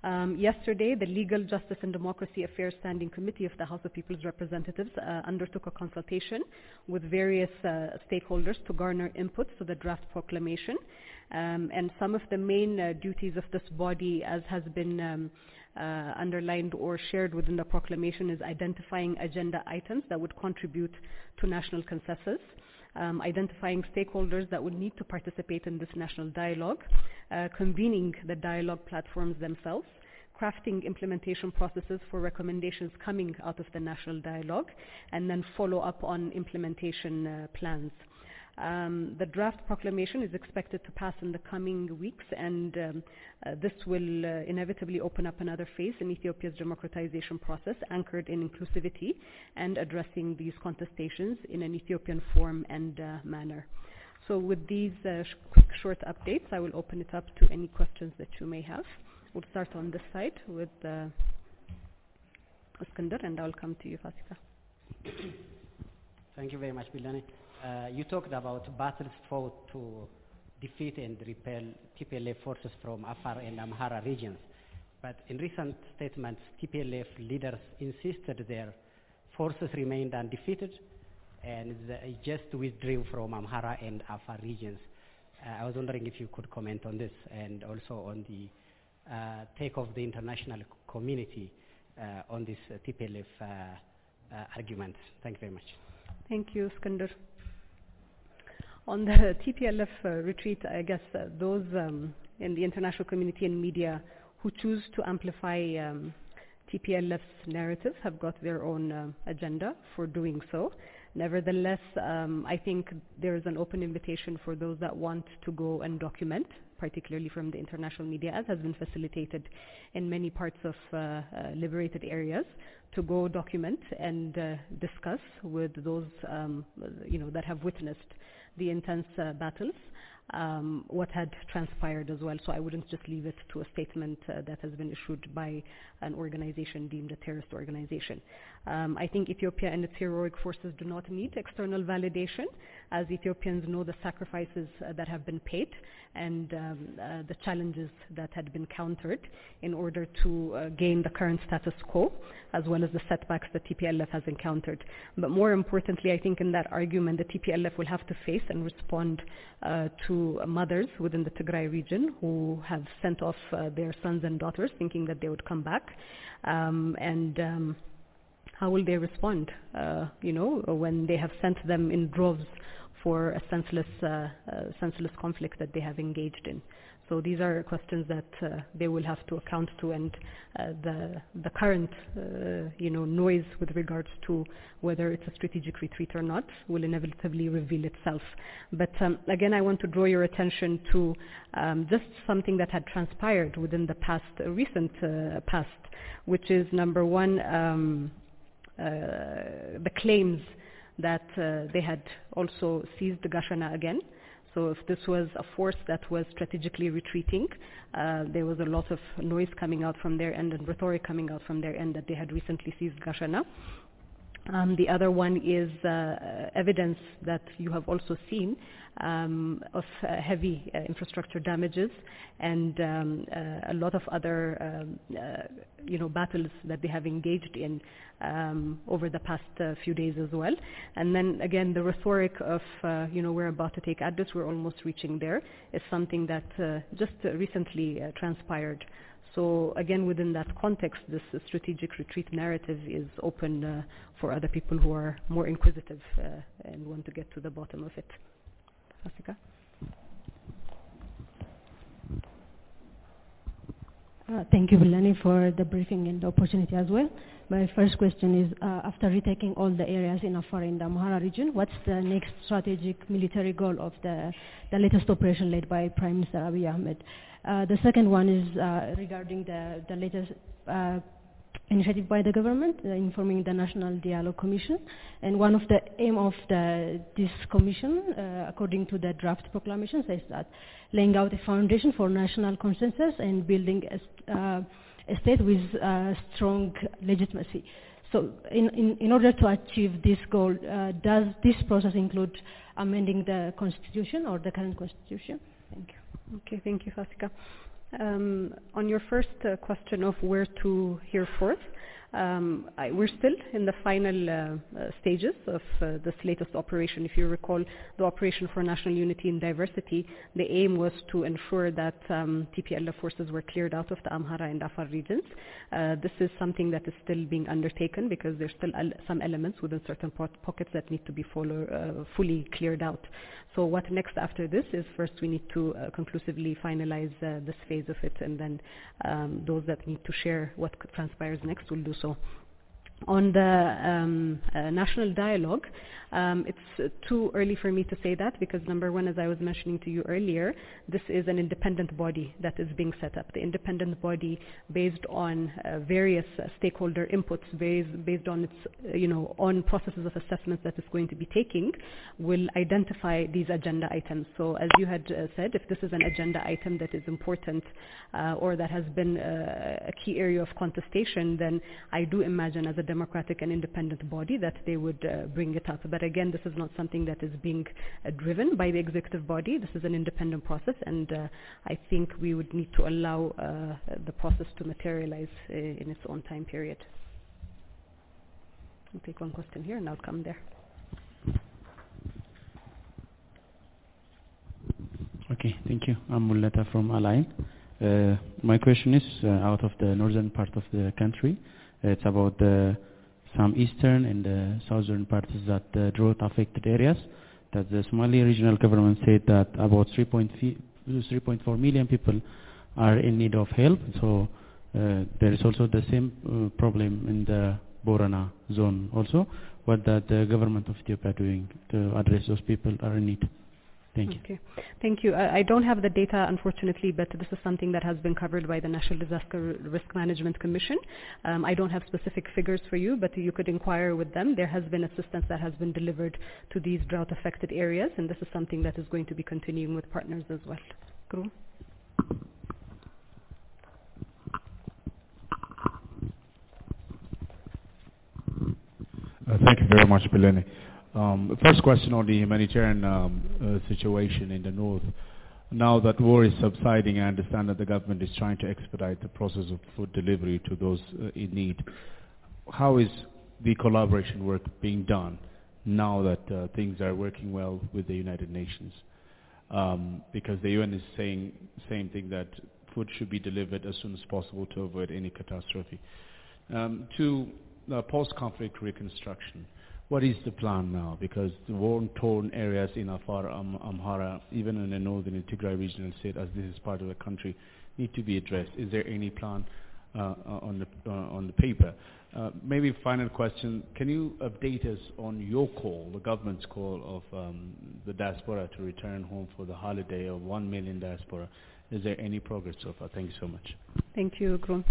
Um, yesterday, the Legal Justice and Democracy Affairs Standing Committee of the House of People's Representatives uh, undertook a consultation with various uh, stakeholders to garner inputs to the draft proclamation. Um, and some of the main uh, duties of this body, as has been um, uh, underlined or shared within the proclamation, is identifying agenda items that would contribute to national consensus um, identifying stakeholders that would need to participate in this national dialogue, uh, convening the dialogue platforms themselves, crafting implementation processes for recommendations coming out of the national dialogue, and then follow up on implementation uh, plans. Um, the draft proclamation is expected to pass in the coming weeks, and um, uh, this will uh, inevitably open up another phase in Ethiopia's democratization process anchored in inclusivity and addressing these contestations in an Ethiopian form and uh, manner. So with these uh, sh- quick short updates, I will open it up to any questions that you may have. We'll start on this side with uh, and I'll come to you, Fasika. Thank you very much, Billene. Uh, you talked about battles fought to defeat and repel TPLF forces from Afar and Amhara regions. But in recent statements, TPLF leaders insisted their forces remained undefeated and just withdrew from Amhara and Afar regions. Uh, I was wondering if you could comment on this and also on the uh, take of the international community uh, on this uh, TPLF uh, uh, argument. Thank you very much. Thank you, Skander on the TPLF uh, retreat, I guess uh, those um, in the international community and media who choose to amplify um, TPLF's narrative have got their own uh, agenda for doing so. Nevertheless, um, I think there is an open invitation for those that want to go and document, particularly from the international media, as has been facilitated in many parts of uh, uh, liberated areas, to go document and uh, discuss with those um, you know that have witnessed the intense uh, battles. um, what had transpired as well. So I wouldn't just leave it to a statement uh, that has been issued by an organization deemed a terrorist organization. Um, I think Ethiopia and its heroic forces do not need external validation, as Ethiopians know the sacrifices uh, that have been paid and um, uh, the challenges that had been countered in order to uh, gain the current status quo, as well as the setbacks that TPLF has encountered. But more importantly, I think in that argument, the TPLF will have to face and respond uh, to mothers within the Tigray region who have sent off uh, their sons and daughters thinking that they would come back. Um, and um, how will they respond, uh, you know, when they have sent them in droves for a senseless, uh, uh, senseless conflict that they have engaged in. So these are questions that uh, they will have to account to, and uh, the the current, uh, you know, noise with regards to whether it's a strategic retreat or not will inevitably reveal itself. But um, again, I want to draw your attention to um, just something that had transpired within the past, recent past, which is number one, um, the claims that uh, they had also seized Gashena again. So if this was a force that was strategically retreating, uh, there was a lot of noise coming out from their end and rhetoric coming out from their end that they had recently seized Gashena. Um, the other one is uh, evidence that you have also seen um, of uh, heavy uh, infrastructure damages and um, uh, a lot of other um, uh, you know battles that they have engaged in um, over the past uh, few days as well. And then again, the rhetoric of you know we're about to take Addis, we're almost reaching there, is something that just recently transpired. So again, within that context, this strategic retreat narrative is open uh, for other people who are more inquisitive uh, and want to get to the bottom of it. Fasika? Uh, thank you, Billene, for the briefing and the opportunity as well. My first question is, uh, after retaking all the areas in Afar in the Amhara region, what's the next strategic military goal of the, the latest operation led by Prime Minister Abiy Ahmed? Uh, the second one is uh, regarding the, the latest uh, initiative by the government uh, informing the National Dialogue Commission. And one of the aim of the, this commission, uh, according to the draft proclamation, says that laying out a foundation for national consensus and building a, uh, a state with strong legitimacy. So in, in, in, order to achieve this goal, does this process include amending the constitution or the current constitution? Thank you. Okay, thank you, Fasika. Um, on your first uh, question of where to hear forth, um, I, we're still in the final uh, uh, stages of uh, this latest operation. If you recall, the Operation for National Unity and Diversity, the aim was to ensure that um, TPLF forces were cleared out of the Amhara and Afar regions. Uh, this is something that is still being undertaken because there's still al- some elements within certain po- pockets that need to be follow, uh, fully cleared out. So what next after this is first we need to uh, conclusively finalize uh, this phase of it, and then um, those that need to share what transpires next will do so on the um, uh, national dialogue, um, it's too early for me to say that because number one, as I was mentioning to you earlier, this is an independent body that is being set up. The independent body, based on uh, various uh, stakeholder inputs, based, based on its, uh, you know, on processes of assessments that it's going to be taking, will identify these agenda items. So, as you had uh, said, if this is an agenda item that is important uh, or that has been a key area of contestation, then I do imagine as a democratic and independent body that they would bring it up. But again, this is not something that is being uh, driven by the executive body. This is an independent process, and uh, I think we would need to allow uh, the process to materialize uh, in its own time period. I'll take one question here, and I'll come there. Okay, thank you. I'm Mulata from Align. Uh, my question is uh, out of the northern part of the country. It's about the some eastern and southern parts that uh, drought affected areas that the Somali regional government said that about 3.4 million people are in need of help. So uh, there is also the same uh, problem in the Borana zone also. What that the government of Ethiopia doing to address those people are in need? Thank you. Okay. Thank you. I I don't have the data, unfortunately, but this is something that has been covered by the National Disaster Risk Management Commission. Um, I don't have specific figures for you, but you could inquire with them. There has been assistance that has been delivered to these drought-affected areas, and this is something that is going to be continuing with partners as well. Guru? Uh, Thank you very much, Billene. Um, First question on the humanitarian um, uh, situation in the north. Now that war is subsiding, I understand that the government is trying to expedite the process of food delivery to those uh, in need. How is the collaboration work being done now that uh, things are working well with the United Nations? Um, Because the UN is saying same thing, that food should be delivered as soon as possible to avoid any catastrophe. Um, To uh, post-conflict reconstruction, what is the plan now? Because the war-torn areas in Afar, Am- Amhara, even in the northern Tigray regional state, as this is part of the country, need to be addressed. Is there any plan uh, on the uh, on the paper? Uh, maybe final question: Can you update us on your call, the government's call of um, the diaspora to return home for the holiday of one million diaspora? Is there any progress so far? Thank you so much. Thank you, Grum.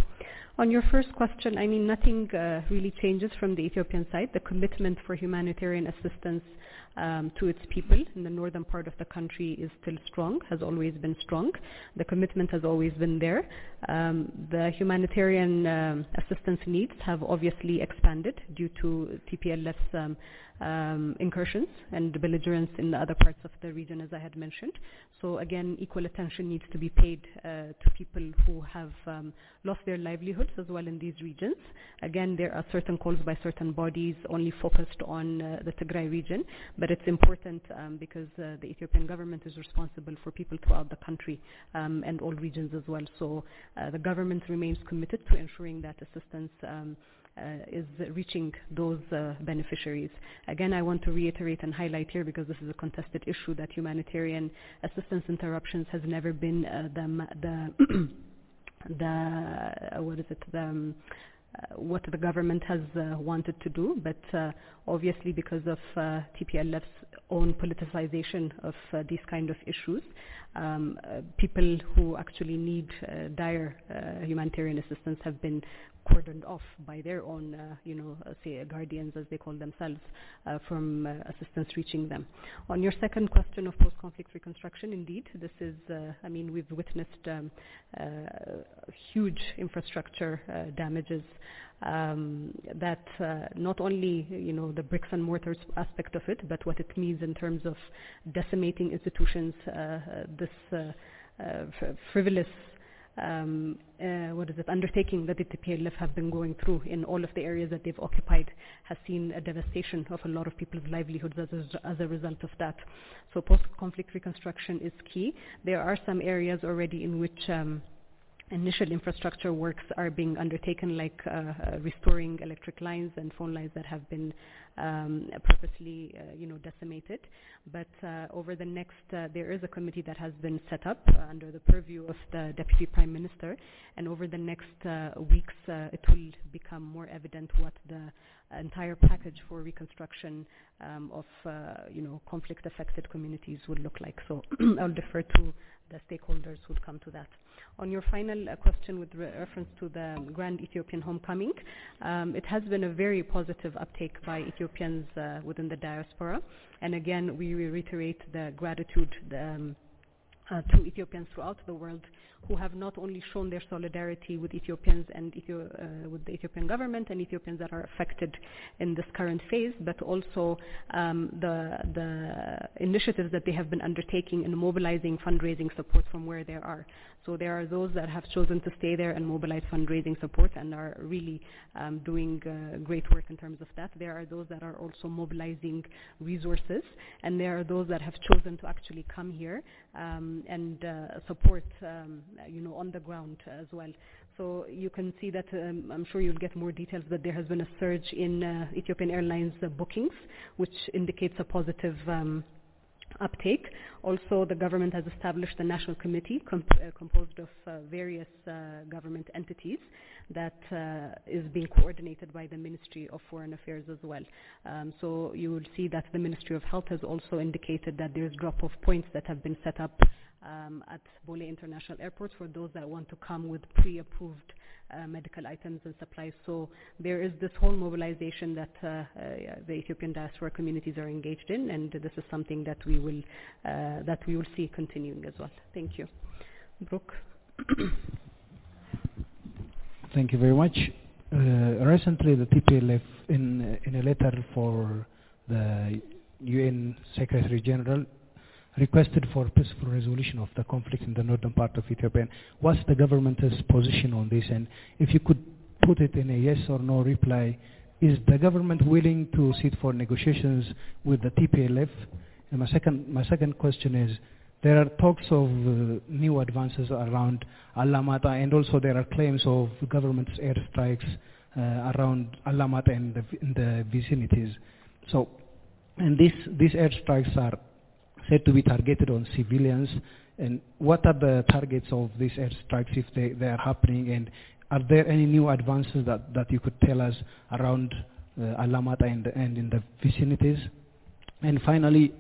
On your first question, I mean, nothing uh, really changes from the Ethiopian side. The commitment for humanitarian assistance um, to its people in the northern part of the country is still strong, has always been strong. The commitment has always been there. Um, the humanitarian um, assistance needs have obviously expanded due to TPLF's um, incursions and belligerence in the other parts of the region, as I had mentioned. So again, equal attention needs to be paid uh, to people who have um, lost their livelihoods as well in these regions. Again, there are certain calls by certain bodies only focused on uh, the Tigray region, but it's important um, because uh, the Ethiopian government is responsible for people throughout the country um, and all regions as well. So uh, the government remains committed to ensuring that assistance um, is reaching those uh, beneficiaries. Again, I want to reiterate and highlight here because this is a contested issue that humanitarian assistance interruptions has never been uh, the the the uh, what is it the um, uh, what the government has uh, wanted to do, but uh, obviously because of uh, TPLF's own politicization of uh, these kind of issues, um, uh, people who actually need uh, dire uh, humanitarian assistance have been cordoned off by their own, uh, you know, uh, say guardians as they call themselves, uh, from uh, assistance reaching them. On your second question of post-conflict reconstruction, indeed, this is, uh, I mean, we've witnessed um, uh, huge infrastructure damages um, that not only you know the bricks and mortars aspect of it, but what it means in terms of decimating institutions. This uh, fr- frivolous um, uh, what is it, undertaking that the TPLF have been going through in all of the areas that they've occupied has seen a devastation of a lot of people's livelihoods as a, as a result of that. So post-conflict reconstruction is key. There are some areas already in which um, initial infrastructure works are being undertaken like uh, uh, restoring electric lines and phone lines that have been um, purposely uh, you know decimated. But uh, over the next uh, there is a committee that has been set up uh, under the purview of the deputy prime minister. And over the next uh, weeks uh, it will become more evident what the entire package for reconstruction um, of you know conflict affected communities would look like. So I'll defer to the stakeholders who come to that on your final uh, question with re- reference to the Grand Ethiopian Homecoming, um, it has been a very positive uptake by Ethiopians uh, within the diaspora. And again, we reiterate the gratitude um, uh, to Ethiopians throughout the world who have not only shown their solidarity with Ethiopians and uh, with the Ethiopian government and Ethiopians that are affected in this current phase, but also um, the the initiatives that they have been undertaking in mobilizing fundraising support from where they are. So there are those that have chosen to stay there and mobilize fundraising support and are really um, doing uh, great work in terms of that. There are those that are also mobilizing resources, and there are those that have chosen to actually come here um, and uh, support, um, you know, on the ground as well. So you can see that um, I'm sure you'll get more details that there has been a surge in uh, Ethiopian Airlines bookings, which indicates a positive. Uptake. Also, the government has established a national committee comp- uh, composed of uh, various uh, government entities that uh, is being coordinated by the Ministry of Foreign Affairs as well. Um, so you will see that the Ministry of Health has also indicated that there's drop-off points that have been set up um, at Bole International Airport for those that want to come with pre-approved uh, medical items and supplies. So there is this whole mobilization that uh, uh, the Ethiopian diaspora communities are engaged in, and this is something that we will uh, that we will see continuing as well. Thank you, Brooke. Thank you very much. Uh, recently, the TPLF, in in a letter for the UN Secretary General, requested for peaceful resolution of the conflict in the northern part of Ethiopia. What's the government's position on this? And if you could put it in a yes or no reply, is the government willing to sit for negotiations with the TPLF? And my second, my second question is, there are talks of uh, new advances around Alamata, and also there are claims of government's airstrikes uh, around Alamata and the, in the vicinities. So, and these these airstrikes are said to be targeted on civilians. And what are the targets of these airstrikes if they, they are happening? And are there any new advances that, that you could tell us around uh, Alamata and, and in the vicinities? And finally,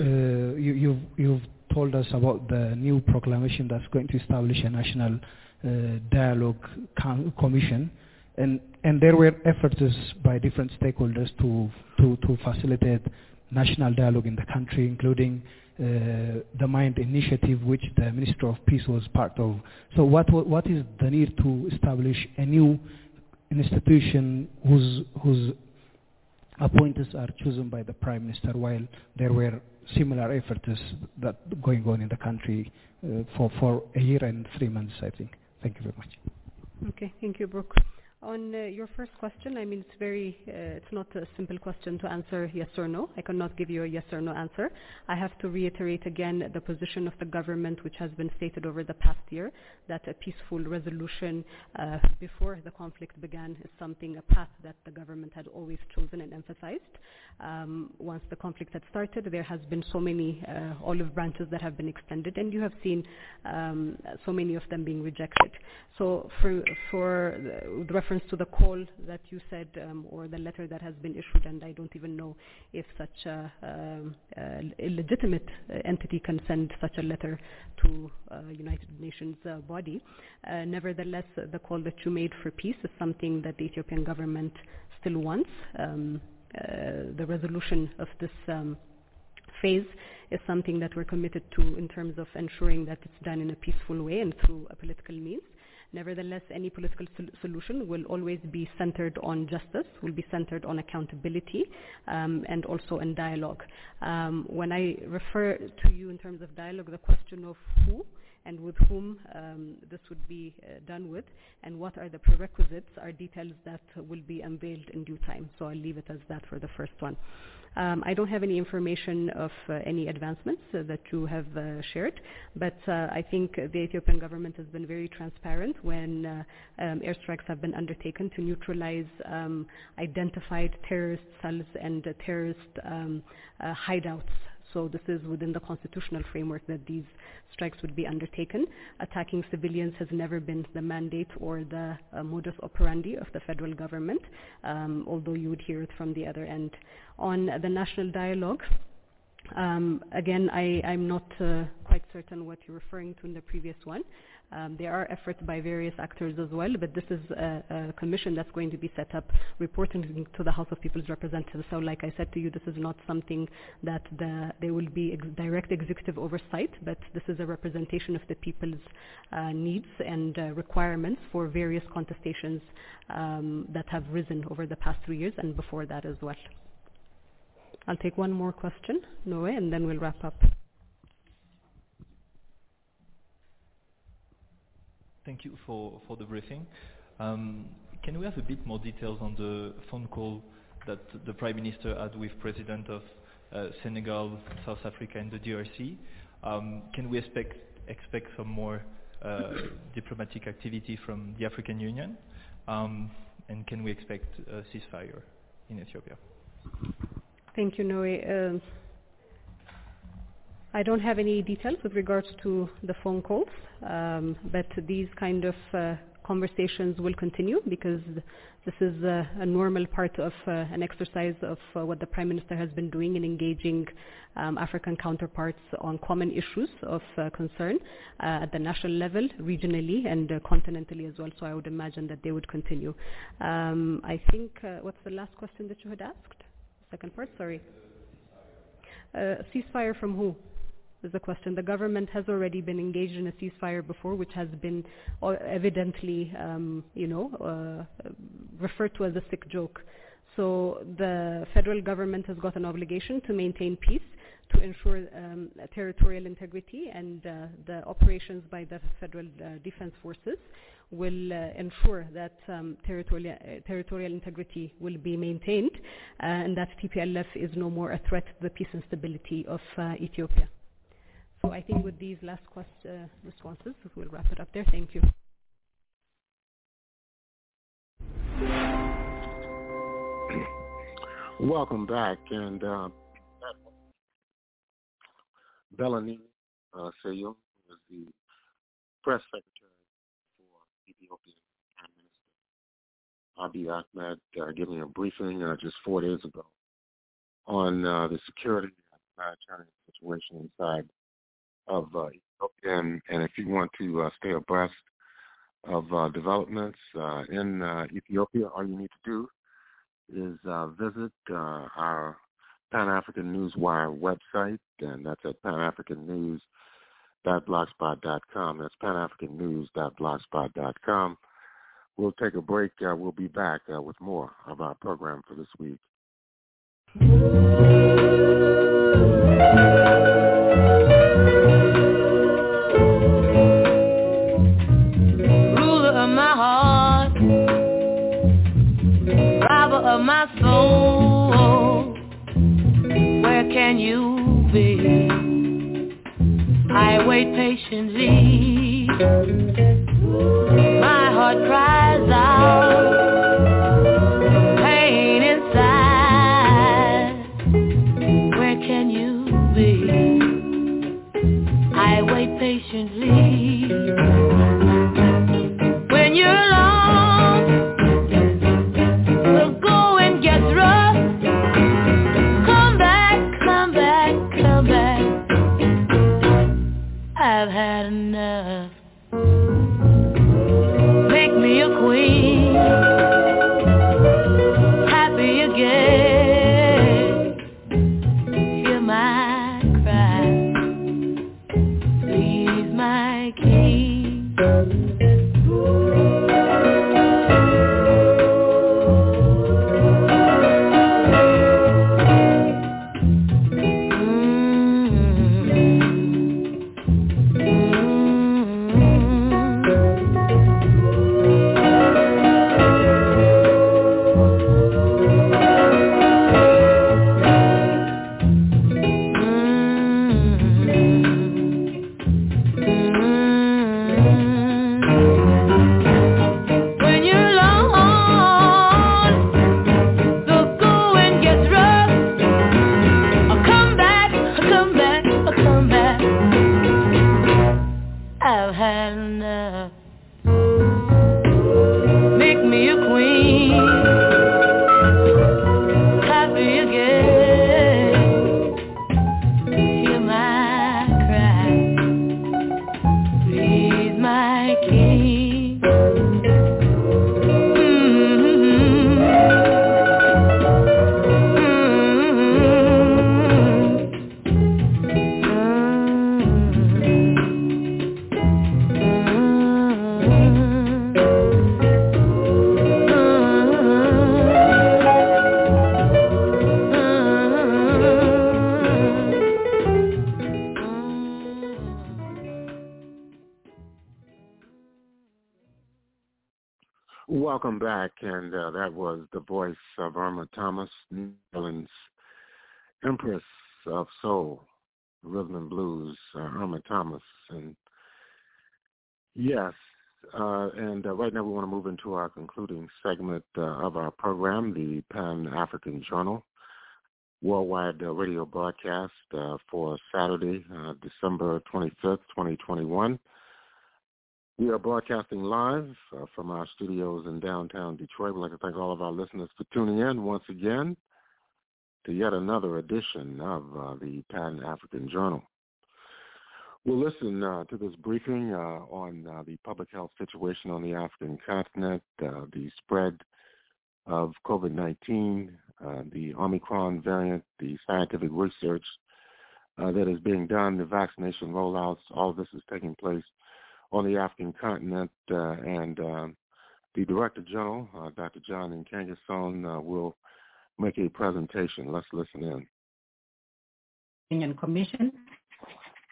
uh, you, you've, you've told us about the new proclamation that's going to establish a national uh, dialogue com- commission. And, and there were efforts by different stakeholders to, to, to facilitate national dialogue in the country, including uh, the MIND initiative, which the Minister of Peace was part of. So what, what is the need to establish a new institution whose, whose appointments are chosen by the Prime Minister while there were similar efforts that going on in the country uh, for, for a year and three months, I think. Thank you very much. Okay, thank you, Brooke. On uh, your first question, I mean, it's very, uh, it's not a simple question to answer yes or no. I cannot give you a yes or no answer. I have to reiterate again the position of the government, which has been stated over the past year, that a peaceful resolution uh, before the conflict began is something, a path that the government had always chosen and emphasized. Um, once the conflict had started, there has been so many uh, olive branches that have been extended, and you have seen um, so many of them being rejected. So for, for the reference to the call that you said um, or the letter that has been issued, and I don't even know if such a um, uh, illegitimate entity can send such a letter to uh, United Nations uh, body. Uh, nevertheless, the call that you made for peace is something that the Ethiopian government still wants. Um, uh, the resolution of this um, phase is something that we're committed to in terms of ensuring that it's done in a peaceful way and through a political means. Nevertheless, any political sol- solution will always be centered on justice, will be centered on accountability, um, and also in dialogue. Um, when I refer to you in terms of dialogue, the question of who and with whom um, this would be uh, done with, and what are the prerequisites are details that will be unveiled in due time. So I'll leave it as that for the first one. Um, I don't have any information of uh, any advancements uh, that you have uh, shared, but I think the Ethiopian government has been very transparent when um, airstrikes have been undertaken to neutralize um, identified terrorist cells and terrorist um, hideouts so this is within the constitutional framework that these strikes would be undertaken. Attacking civilians has never been the mandate or the uh, modus operandi of the federal government, um, although you would hear it from the other end. On the national dialogue, um, again, I, I'm not uh, quite certain what you're referring to in the previous one. Um, there are efforts by various actors as well, but this is a, a commission that's going to be set up reporting to the House of People's Representatives. So like I said to you, this is not something that the, there will be ex- direct executive oversight, but this is a representation of the people's uh, needs and uh, requirements for various contestations um, that have risen over the past three years and before that as well. I'll take one more question, Noe, and then we'll wrap up. Thank you for, for the briefing. Um, can we have a bit more details on the phone call that the Prime Minister had with President of uh, Senegal, South Africa and the DRC? Um, can we expect, expect some more uh, diplomatic activity from the African Union? Um, and can we expect a ceasefire in Ethiopia? Thank you, Noe. I don't have any details with regards to the phone calls, um, but these kind of uh, conversations will continue because this is a normal part of uh, an exercise of uh, what the Prime Minister has been doing in engaging um, African counterparts on common issues of uh, concern uh, at the national level, regionally, and continentally as well. So I would imagine that they would continue. Um, I think, what's the last question that you had asked? Second part, sorry. ceasefire from who? Is the question. The government has already been engaged in a ceasefire before, which has been evidently, um, you know, uh, referred to as a sick joke. So the federal government has got an obligation to maintain peace, to ensure um, territorial integrity, and uh, the operations by the federal uh, defense forces will uh, ensure that um, territorial, uh, territorial integrity will be maintained, uh, and that TPLF is no more a threat to the peace and stability of Ethiopia. So I think with these last uh, responses, we'll wrap it up there. Thank you. Welcome back. And uh, Billene uh, is the press secretary for Ethiopian Prime Minister Abiy Ahmed, uh, giving a briefing uh, just four days ago on uh, the security and humanitarian situation inside of uh, and, and if you want to uh, stay abreast of uh, developments uh, in uh, Ethiopia, all you need to do is uh, visit uh, our Pan African Newswire website, and that's at panafricannews.blogspot.com. That's panafricannews.blogspot.com. We'll take a break. Uh, we'll be back uh, with more of our program for this week. Wait patiently. My heart cries back, and uh, that was the voice of Irma Thomas, New Orleans Empress of Soul, Rhythm and Blues, uh, Irma Thomas. And yes, uh, and uh, right now we want to move into our concluding segment uh, of our program, the Pan-African Journal. worldwide uh, radio broadcast for Saturday, December 25th, 2021. We are broadcasting live uh, from our studios in downtown Detroit. We'd like to thank all of our listeners for tuning in once again to yet another edition of uh, the Pan African Journal. We'll listen uh, to this briefing uh, on uh, the public health situation on the African continent, uh, the spread of COVID-19, uh, the Omicron variant, the scientific research that is being done, the vaccination rollouts, all of this is taking place on the African continent, and the Director General, Dr. John Nkengasong, will make a presentation. Let's listen in. Union Commission.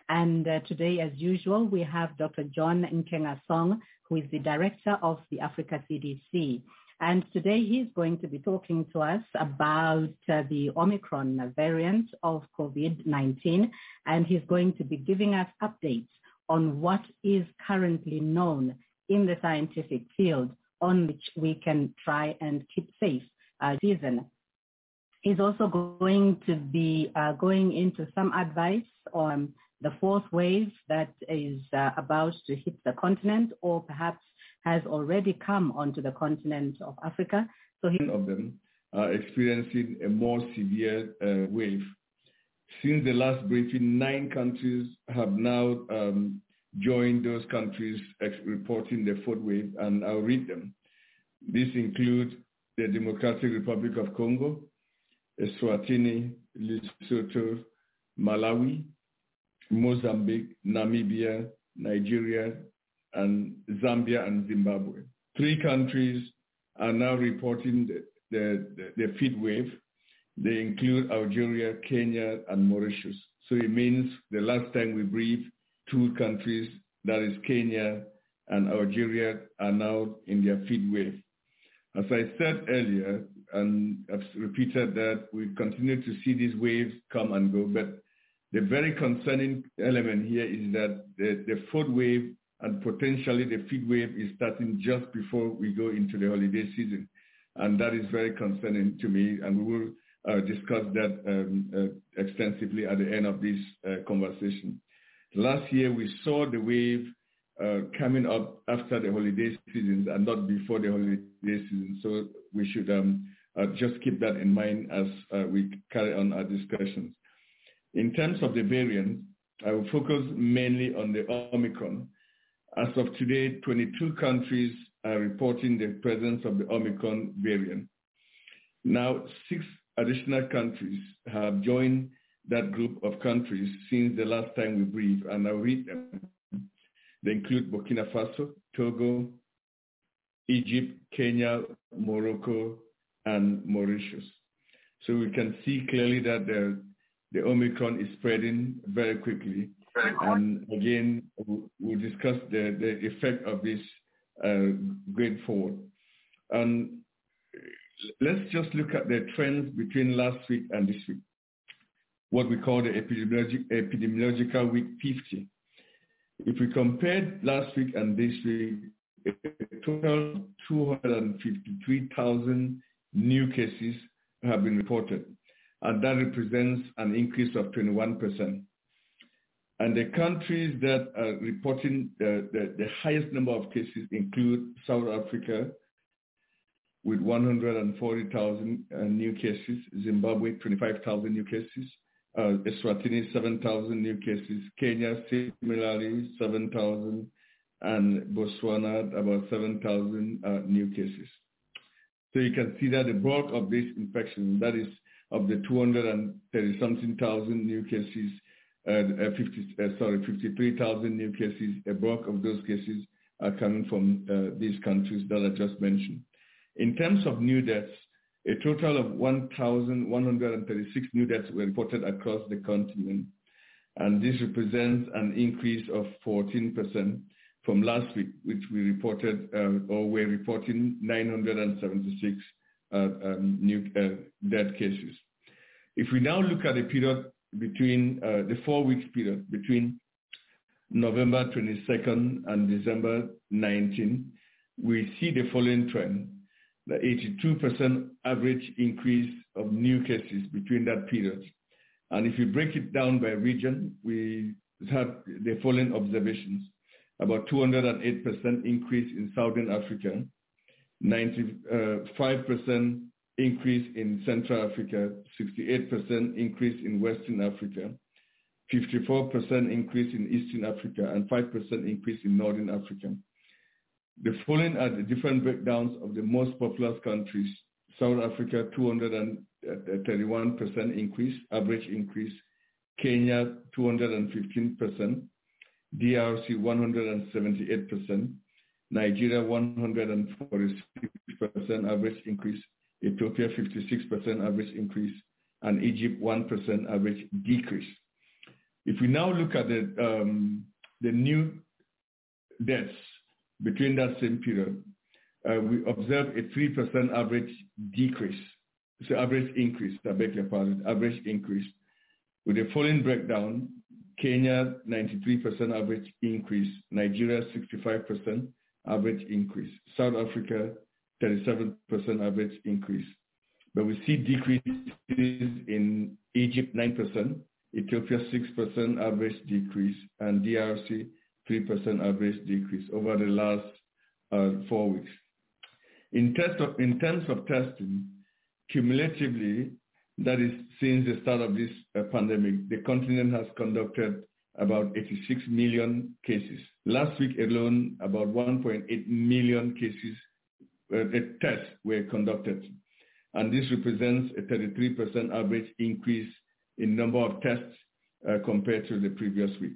And uh, today, as usual, we have Dr. John Nkengasong, who is the director of the Africa CDC. And today he's going to be talking to us about uh, the Omicron variant of COVID-19, and he's going to be giving us updates on what is currently known in the scientific field on which we can try and keep safe uh, season. He's also going to be uh, going into some advice on the fourth wave that is uh, about to hit the continent or perhaps has already come onto the continent of Africa. So he of them are experiencing a more severe uh, wave. Since the last briefing, nine countries have now um, joined those countries reporting the fourth wave, and I'll read them. This includes the Democratic Republic of Congo, Eswatini, Lesotho, Malawi, Mozambique, Namibia, Nigeria, and Zambia and Zimbabwe. Three countries are now reporting the, the, the, fifth wave. They include Algeria, Kenya, and Mauritius. So it means the last time we briefed, two countries, that is Kenya and Algeria, are now in their fifth wave. As I said earlier, and I've repeated that we continue to see these waves come and go, but the very concerning element here is that the, the fourth wave and potentially the fifth wave is starting just before we go into the holiday season. And that is very concerning to me, and we will discuss that um, uh, extensively at the end of this uh, conversation. Last year, we saw the wave uh, coming up after the holiday seasons and not before the holiday season. So we should um, uh, just keep that in mind as uh, we carry on our discussions. In terms of the variant, I will focus mainly on the Omicron. As of today, 22 countries are reporting the presence of the Omicron variant. Now, six additional countries have joined that group of countries since the last time we briefed, and I'll read them. They include Burkina Faso, Togo, Egypt, Kenya, Morocco, and Mauritius. So we can see clearly that the, the Omicron is spreading very quickly. And again, we'll discuss the, the effect of this uh, going forward. And let's just look at the trends between last week and this week, what we call the epidemiologic, epidemiological week 50. If we compare last week and this week, a total 253,000 new cases have been reported, and that represents an increase of 21%. And the countries that are reporting the, the, the highest number of cases include South Africa with 140,000 uh, new cases, Zimbabwe 25,000 new cases, uh, Eswatini 7,000 new cases, Kenya similarly 7,000, and Botswana about 7,000 uh, new cases. So you can see that the bulk of this infection, that is of the 230 something thousand new cases, uh, 50, uh, sorry, 53,000 new cases, a bulk of those cases are coming from uh, these countries that I just mentioned. In terms of new deaths, a total of 1,136 new deaths were reported across the continent, and this represents an increase of 14% from last week, which we reported uh, or we're reporting 976 uh, um, new uh, dead cases. If we now look at the period between the four weeks period between November 22nd and December 19, we see the following trend. The 82% average increase of new cases between that period. And if you break it down by region, we have the following observations. About 208% increase in Southern Africa, 95% increase in Central Africa, 68% increase in Western Africa, 54% increase in Eastern Africa, and 5% increase in Northern Africa. The following are the different breakdowns of the most populous countries. South Africa, 231% increase, average increase. Kenya, 215%. DRC, 178%. Nigeria, 146% average increase. Ethiopia, 56% average increase. And Egypt, 1% average decrease. If we now look at the, um, the new deaths between that same period, uh, we observe a 3% average decrease. So average increase, I beg your pardon, average increase. With the following breakdown, Kenya, 93% average increase. Nigeria, 65% average increase. South Africa, 37% average increase. But we see decreases in Egypt, 9%, Ethiopia 6% average decrease, and DRC 3% average decrease over the last uh, four weeks. In, of, in terms of testing, cumulatively, that is since the start of this uh, pandemic, the continent has conducted about 86 million cases. Last week alone, about 1.8 million cases, uh, tests were conducted. And this represents a 33% average increase in number of tests uh, compared to the previous week.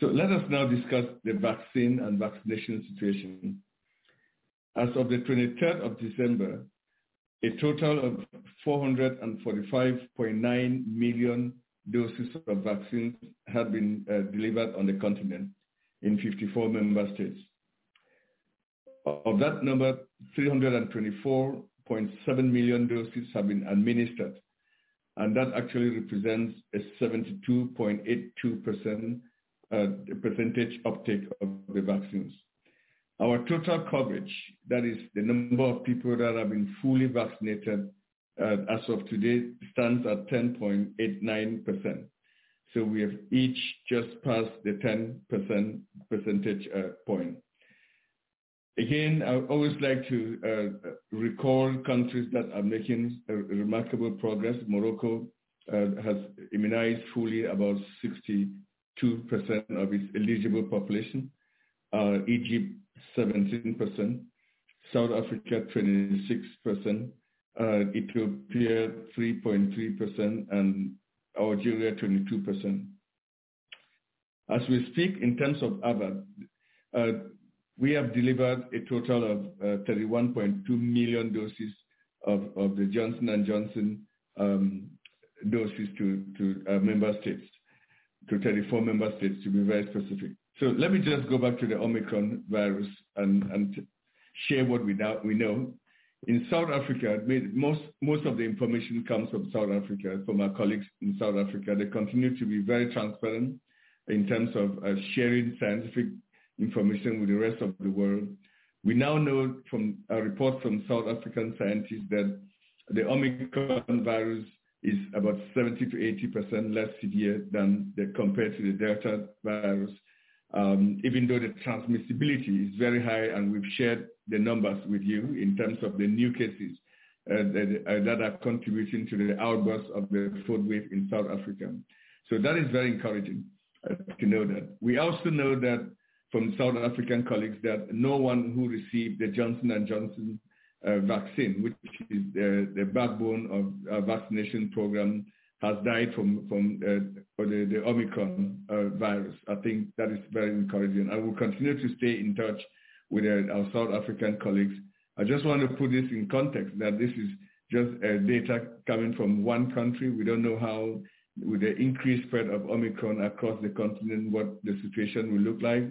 So let us now discuss the vaccine and vaccination situation. As of the 23rd of December, a total of 445.9 million doses of vaccines had been uh, delivered on the continent in 54 member states. Of that number, 324.7 million doses have been administered, and that actually represents a 72.82% uh, percentage uptake of the vaccines. Our total coverage, that is the number of people that have been fully vaccinated uh, as of today, stands at 10.89%. So we have each just passed the 10% percentage uh, point. Again, I always like to uh, recall countries that are making remarkable progress. Morocco has immunized fully about 62% of its eligible population. Uh, Egypt, 17%. South Africa, 26%. Uh, Ethiopia, 3.3%. And Algeria, 22%. As we speak, in terms of AVAT, uh, we have delivered a total of uh, 31.2 million doses of, of the Johnson & Johnson um, doses to, to uh, member states, to 34 member states to be very specific. So let me just go back to the Omicron virus and, and share what we, now, we know. In South Africa, most, most of the information comes from South Africa, from our colleagues in South Africa. They continue to be very transparent in terms of uh, sharing scientific information with the rest of the world. We now know from a report from South African scientists that the Omicron virus is about 70 to 80% less severe than the, compared to the Delta virus. Um, even though the transmissibility is very high and we've shared the numbers with you in terms of the new cases uh, that, uh, that, are contributing to the outburst of the fourth wave in South Africa. So that is very encouraging uh, to know that. We also know that from South African colleagues that no one who received the Johnson & Johnson vaccine, which is the, the backbone of our vaccination program, has died from, from uh, the, the Omicron uh, virus. I think that is very encouraging. I will continue to stay in touch with uh, our South African colleagues. I just want to put this in context that this is just uh, data coming from one country. We don't know how, with the increased spread of Omicron across the continent, what the situation will look like.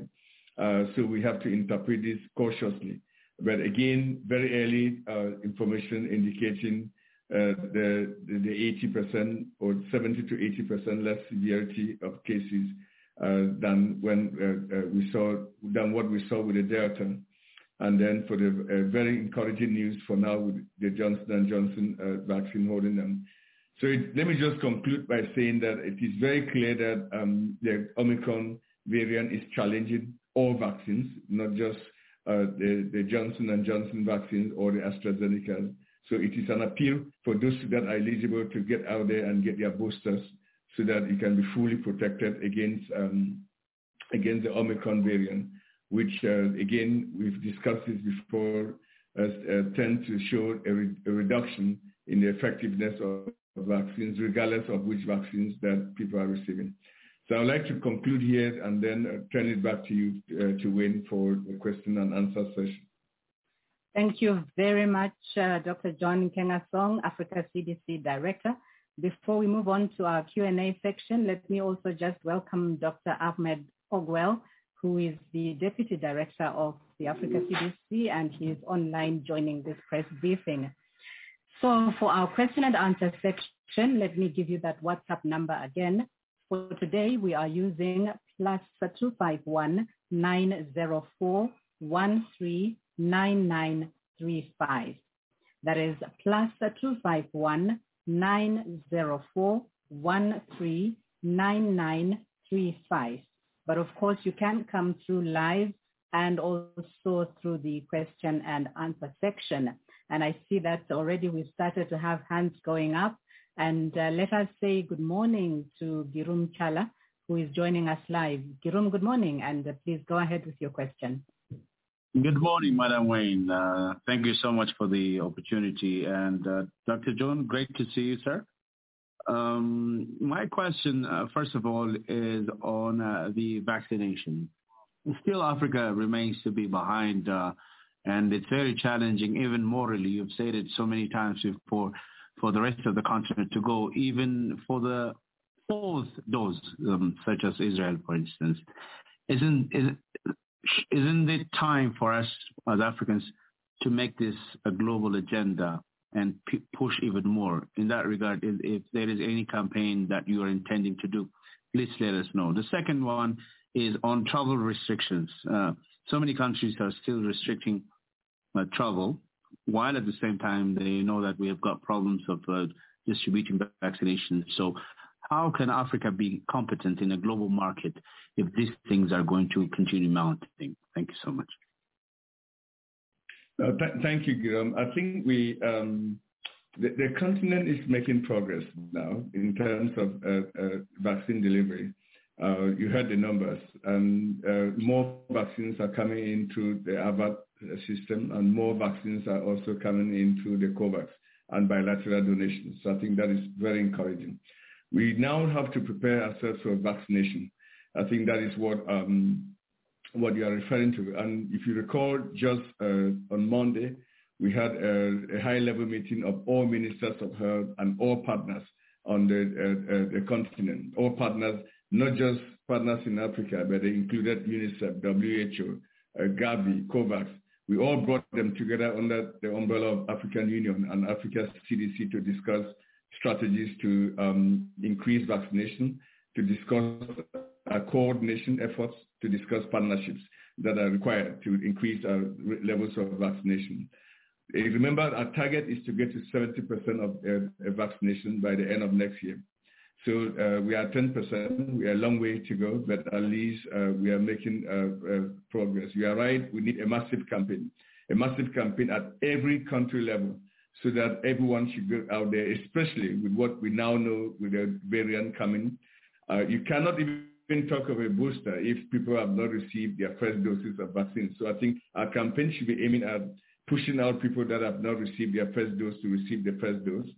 Uh, so we have to interpret this cautiously. But again, very early uh, information indicating uh, the, the, the 80% or 70 to 80% less severity of cases uh, than when uh, uh, we saw than what we saw with the Delta. and then for the uh, very encouraging news for now with the Johnson & Johnson vaccine holding them. So it, let me just conclude by saying that it is very clear that um, the Omicron variant is challenging all vaccines, not just uh, the, the Johnson & Johnson vaccines or the AstraZeneca. So it is an appeal for those that are eligible to get out there and get their boosters so that you can be fully protected against um, against the Omicron variant, which uh, again we've discussed this before, uh, uh, tend to show a, re- a, reduction in the effectiveness of vaccines, regardless of which vaccines that people are receiving. So I'd like to conclude here and then uh, turn it back to you uh, to Wayne for the question and answer session. Thank you very much, uh, Dr. John Nkengasong, Africa CDC Director. Before we move on to our Q&A section, let me also just welcome Dr. Ahmed Ogwell, who is the Deputy Director of the Africa CDC, and he is online joining this press briefing. So for our question and answer section, let me give you that WhatsApp number again. For today, we are using plus 251 904 139935. That is plus 251 904 139935. But of course, you can come through live and also through the question and answer section. And I see that already we've started to have hands going up. And uh, let us say good morning to Girum Chala, who is joining us live. Girum, good morning, and uh, please go ahead with your question. Good morning, Madam Wayne. Uh, thank you so much for the opportunity. And uh, Dr. John, great to see you, sir. Um, my question, uh, first of all, is on uh, the vaccination. Still, Africa remains to be behind, and it's very challenging, even morally. You've said it so many times before, for the rest of the continent to go, even for the fourth dose, um, such as Israel, for instance. Isn't, isn't isn't it time for us as Africans to make this a global agenda and p- push even more in that regard? If, if there is any campaign that you are intending to do, please let us know. The second one is on travel restrictions. Uh, so many countries are still restricting uh, travel, while at the same time they know that we have got problems of uh, distributing vaccinations. So how can Africa be competent in a global market if these things are going to continue mounting? Thank you so much. Uh, th- thank you, Girum. I think we um, the, the, continent is making progress now in terms of uh, uh, vaccine delivery. Uh, you heard the numbers, and uh, more vaccines are coming into the AVAT system, and more vaccines are also coming into the COVAX and bilateral donations. So I think that is very encouraging. We now have to prepare ourselves for vaccination. I think that is what um, what you are referring to. And if you recall, just uh, on Monday, we had a, a, high-level meeting of all ministers of health and all partners on the, uh, uh, the continent. All partners, not just partners in Africa, but they included UNICEF, WHO, uh, Gavi, COVAX. We all brought them together under the umbrella of African Union and Africa's CDC to discuss strategies to um, increase vaccination, to discuss uh, coordination efforts, to discuss partnerships that are required to increase our levels of vaccination. Uh, remember, our target is to get to 70% of uh, vaccination by the end of next year. So uh, we are 10%. We are a long way to go, but at least uh, we are making uh, progress. You are right. We need a massive campaign, a massive campaign at every country level so that everyone should go out there, especially with what we now know with the variant coming. You cannot even talk of a booster if people have not received their first doses of vaccine. So I think our campaign should be aiming at pushing out people that have not received their first dose to receive the first dose,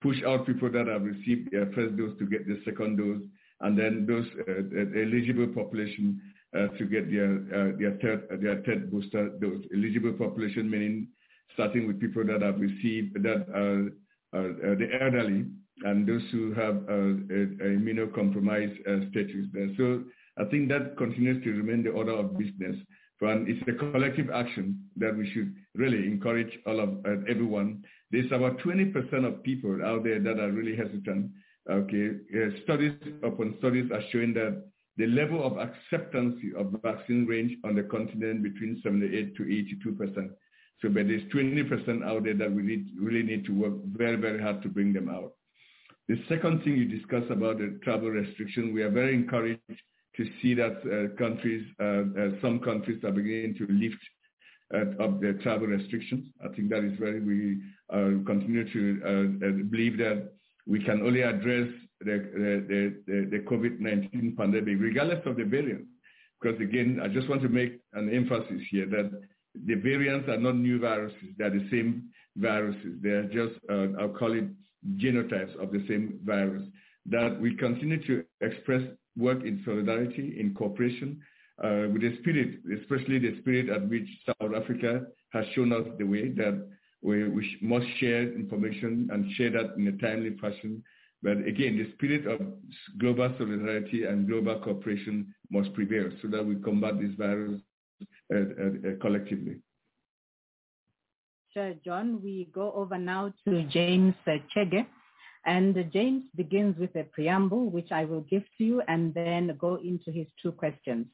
push out people that have received their first dose to get the second dose, and then those uh, eligible population uh, to get their uh, their third their third booster dose. Eligible population meaning starting with people that have received that are, the elderly and those who have uh, immunocompromised uh, status. So I think that continues to remain the order of business. And it's a collective action that we should really encourage all of uh, everyone. There's about 20% of people out there that are really hesitant. Okay, uh, studies upon studies are showing that the level of acceptance of vaccine range on the continent between 78 to 82 percent. So, but there's 20 percent out there that we need, really need to work very, very hard to bring them out. The second thing you discussed about the travel restriction, we are very encouraged to see that uh, countries, uh, uh, some countries are beginning to lift uh, up their travel restrictions. I think that is very, we continue to uh, believe that we can only address the, the, the, the COVID-19 pandemic, regardless of the variant. Because again, I just want to make an emphasis here that the variants are not new viruses. They're the same viruses. They're just, uh, I'll call it genotypes of the same virus. That we continue to express work in solidarity, in cooperation, uh, with the spirit, especially the spirit at which South Africa has shown us the way that we, we must share information and share that in a timely fashion. But again, the spirit of global solidarity and global cooperation must prevail so that we combat this virus uh, uh, uh collectively. Sure, John. We go over now to James uh, Chege. And James begins with a preamble, which I will give to you, and then go into his two questions.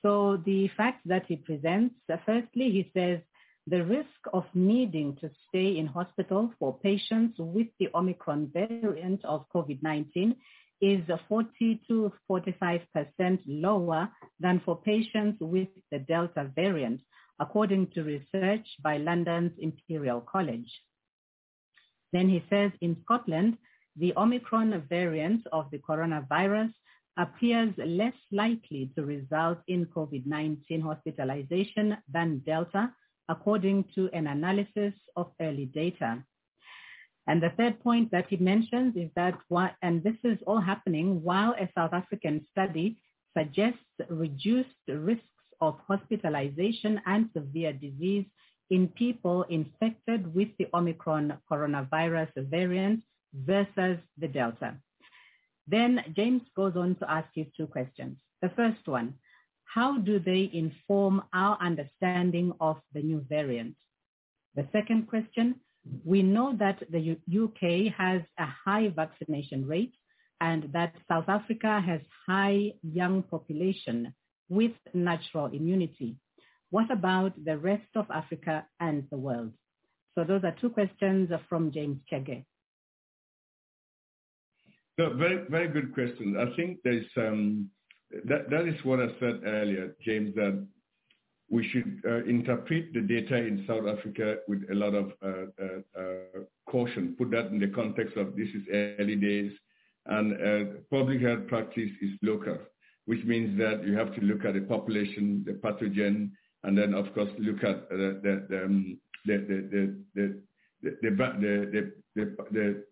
So the facts that he presents, uh, firstly, he says the risk of needing to stay in hospital for patients with the Omicron variant of COVID-19 is 40 to 45% lower than for patients with the Delta variant, according to research by London's Imperial College. Then he says in Scotland, the Omicron variant of the coronavirus appears less likely to result in COVID-19 hospitalization than Delta, according to an analysis of early data. And the third point that he mentions is that, and this is all happening while a South African study suggests reduced risks of hospitalization and severe disease in people infected with the Omicron coronavirus variant versus the Delta. Then James goes on to ask his two questions. The first one, how do they inform our understanding of the new variant? The second question, we know that the UK has a high vaccination rate and that South Africa has high young population with natural immunity. What about the rest of Africa and the world? So those are two questions from James Chege. No, very, very good question. I think there's um, that, that is what I said earlier, James, that we should uh, interpret the data in South Africa with a lot of uh, uh, uh caution. Put that in the context of this is early days, and uh, public health practice is local, which means that you have to look at the population, the pathogen, and then of course look at the the um, the the the the, the, the, the the, the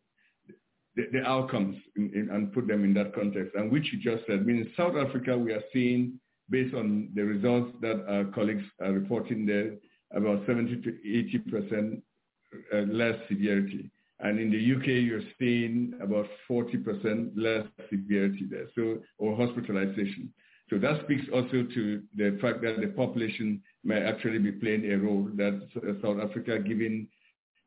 outcomes in, in, and put them in that context. And which you just said, I mean, in South Africa, we are seeing, based on the results that our colleagues are reporting there, about 70 to 80% uh, less severity. And in the UK, you're seeing about 40% less severity there, so or hospitalization. So that speaks also to the fact that the population may actually be playing a role that South Africa, given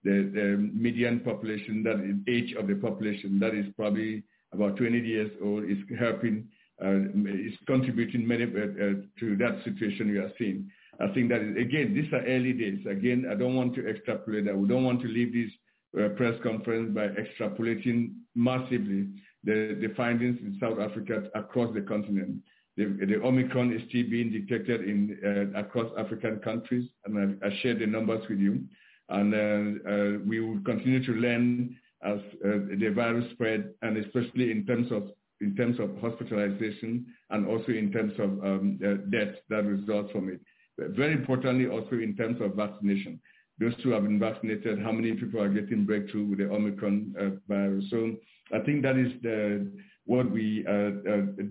the, the median population, that is age of the population, that is probably about 20 years old, is helping, uh, is contributing many, uh, uh, to that situation we are seeing. I think that is, again, these are early days. Again, I don't want to extrapolate that. We don't want to leave this uh, press conference by extrapolating massively the, the findings in South Africa across the continent. The, the Omicron is still being detected in uh, across African countries, and I, I shared the numbers with you and uh, uh, we will continue to learn as uh, the virus spread, and especially in terms of in terms of hospitalization and also in terms of um, deaths that result from it. But very importantly, also in terms of vaccination. Those who have been vaccinated, how many people are getting breakthrough with the Omicron virus? So I think that is the, what we are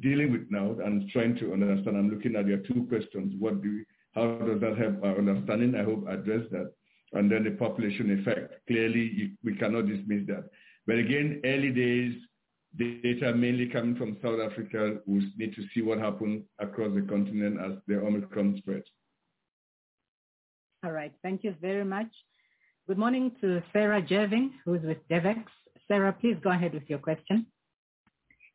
dealing with now and trying to understand. I'm looking at your two questions. What do how does that help our understanding? I hope I address that and then the population effect. Clearly, we cannot dismiss that. But again, early days, data mainly coming from South Africa. We need to see what happens across the continent as the Omicron spreads. All right. Thank you very much. Good morning to Sarah Jerving, who is with DEVEX. Sarah, please go ahead with your question.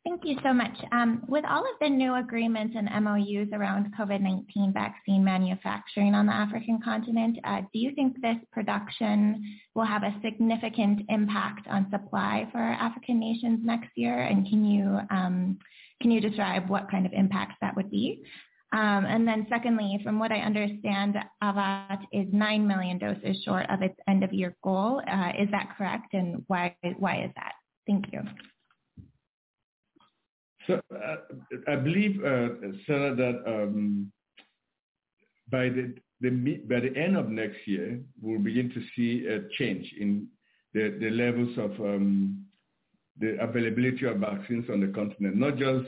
Thank you so much. Um, with all of the new agreements and MOUs around COVID-19 vaccine manufacturing on the African continent, uh, do you think this production will have a significant impact on supply for African nations next year? And can you um, can you describe what kind of impacts that would be? Um, and then secondly, from what I understand, AVAT is 9 million doses short of its end of year goal. Uh, is that correct? And why why is that? Thank you. So uh, I believe, uh, Sarah, that um, by the, the, by the end of next year, we'll begin to see a change in the, the levels of um, the availability of vaccines on the continent, not just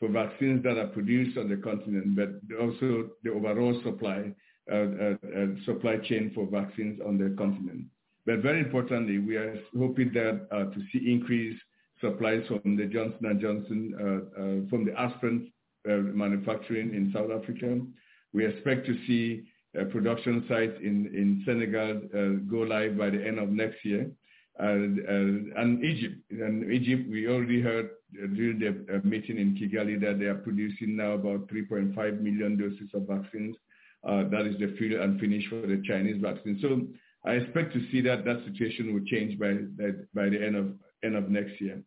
for vaccines that are produced on the continent, but also the overall supply uh, uh, uh, supply chain for vaccines on the continent. But very importantly, we are hoping that uh, to see increased supplies from the Johnson & Johnson, uh, uh, from the Aspen manufacturing in South Africa. We expect to see production sites in, in Senegal go live by the end of next year. And, and Egypt, and Egypt, we already heard during the meeting in Kigali that they are producing now about 3.5 million doses of vaccines. Uh, that is the fill and finish for the Chinese vaccine. So I expect to see that that situation will change by by the end of end of next year.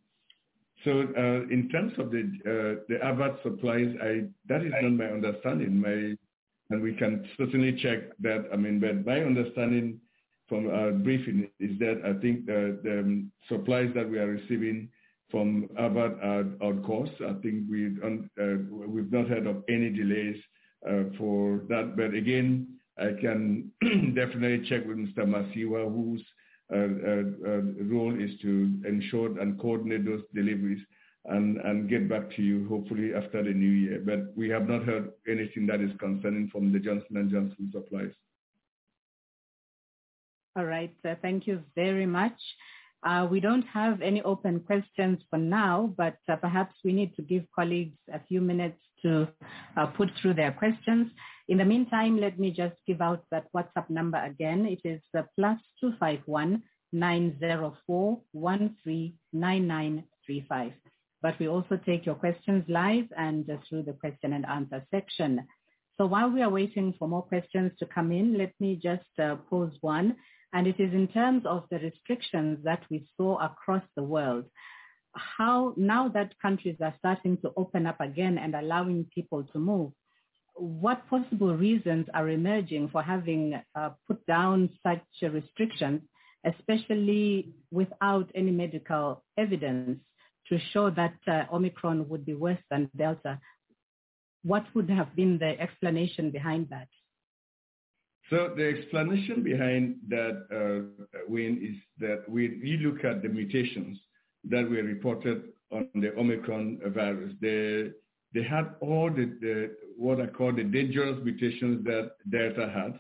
So uh, in terms of the uh, the AVAT supplies, I that is not my understanding. My and we can certainly check that. I mean, but my understanding from our briefing is that I think the, the um, supplies that we are receiving from AVAT are on course. I think we uh, we've not heard of any delays uh, for that. But again, I can definitely check with Mr. Masiyiwa, uh, role is to ensure and coordinate those deliveries and, and get back to you hopefully after the new year. But we have not heard anything that is concerning from the Johnson & Johnson supplies. All right. Uh, thank you very much. Uh, we don't have any open questions for now, but uh, perhaps we need to give colleagues a few minutes to uh, put through their questions. In the meantime, let me just give out that WhatsApp number again. It is uh, plus 251 904 139935. But we also take your questions live and uh, through the question and answer section. So while we are waiting for more questions to come in, let me just uh, pose one. And it is in terms of the restrictions that we saw across the world. How now that countries are starting to open up again and allowing people to move, what possible reasons are emerging for having uh, put down such restrictions, especially without any medical evidence to show that uh, Omicron would be worse than Delta? What would have been the explanation behind that? So the explanation behind that, uh, Wayne, is that when you look at the mutations that were reported on the Omicron virus, they, they had all the, the, what I call the dangerous mutations that Delta had,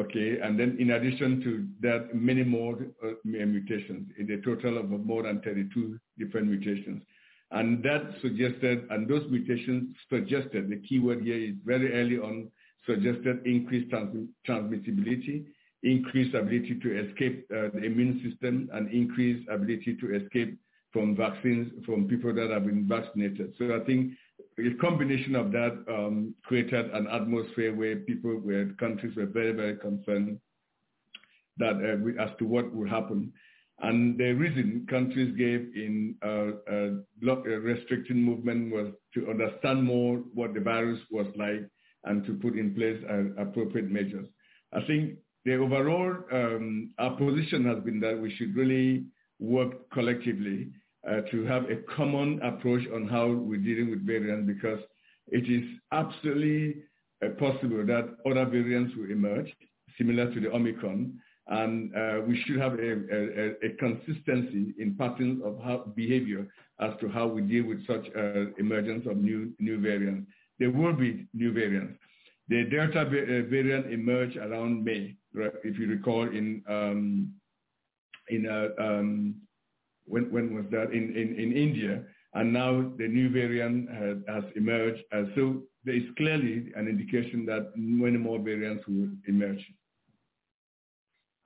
okay, and then in addition to that, many more uh, mutations, in a total of more than 32 different mutations. And that suggested, and those mutations suggested, the keyword here is very early on, suggested increased trans- transmissibility, increased ability to escape uh, the immune system, and increased ability to escape from vaccines from people that have been vaccinated. So I think a combination of that um, created an atmosphere where people, where countries were very, very concerned that uh, as to what would happen. And the reason countries gave in uh, uh, uh restricting movement was to understand more what the virus was like and to put in place uh, appropriate measures. I think the overall, um, our position has been that we should really work collectively uh, to have a common approach on how we're dealing with variants because it is absolutely uh, possible that other variants will emerge similar to the Omicron and uh, we should have a, a, a, consistency in patterns of how behavior as to how we deal with such uh, emergence of new new variants there will be new variants. The Delta uh, variant emerged around May, right? if you recall, in um, in uh, um, when when was that in, in, in India, and now the new variant has, has emerged. Uh, so there is clearly an indication that many more variants will emerge.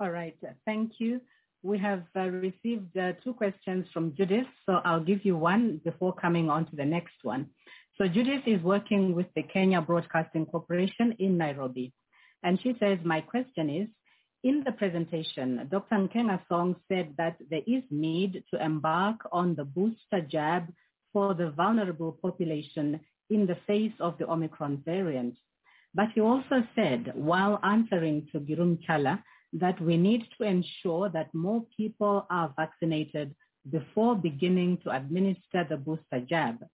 All right, thank you. we have uh, received uh, two questions from Judith, so I'll give you one before coming on to the next one. So Judith is working with the Kenya Broadcasting Corporation in Nairobi. And she says, my question is, in the presentation, Dr. Nkenga Song said that there is need to embark on the booster jab for the vulnerable population in the face of the Omicron variant. But he also said, while answering to Girum Chala, that we need to ensure that more people are vaccinated before beginning to administer the booster jab.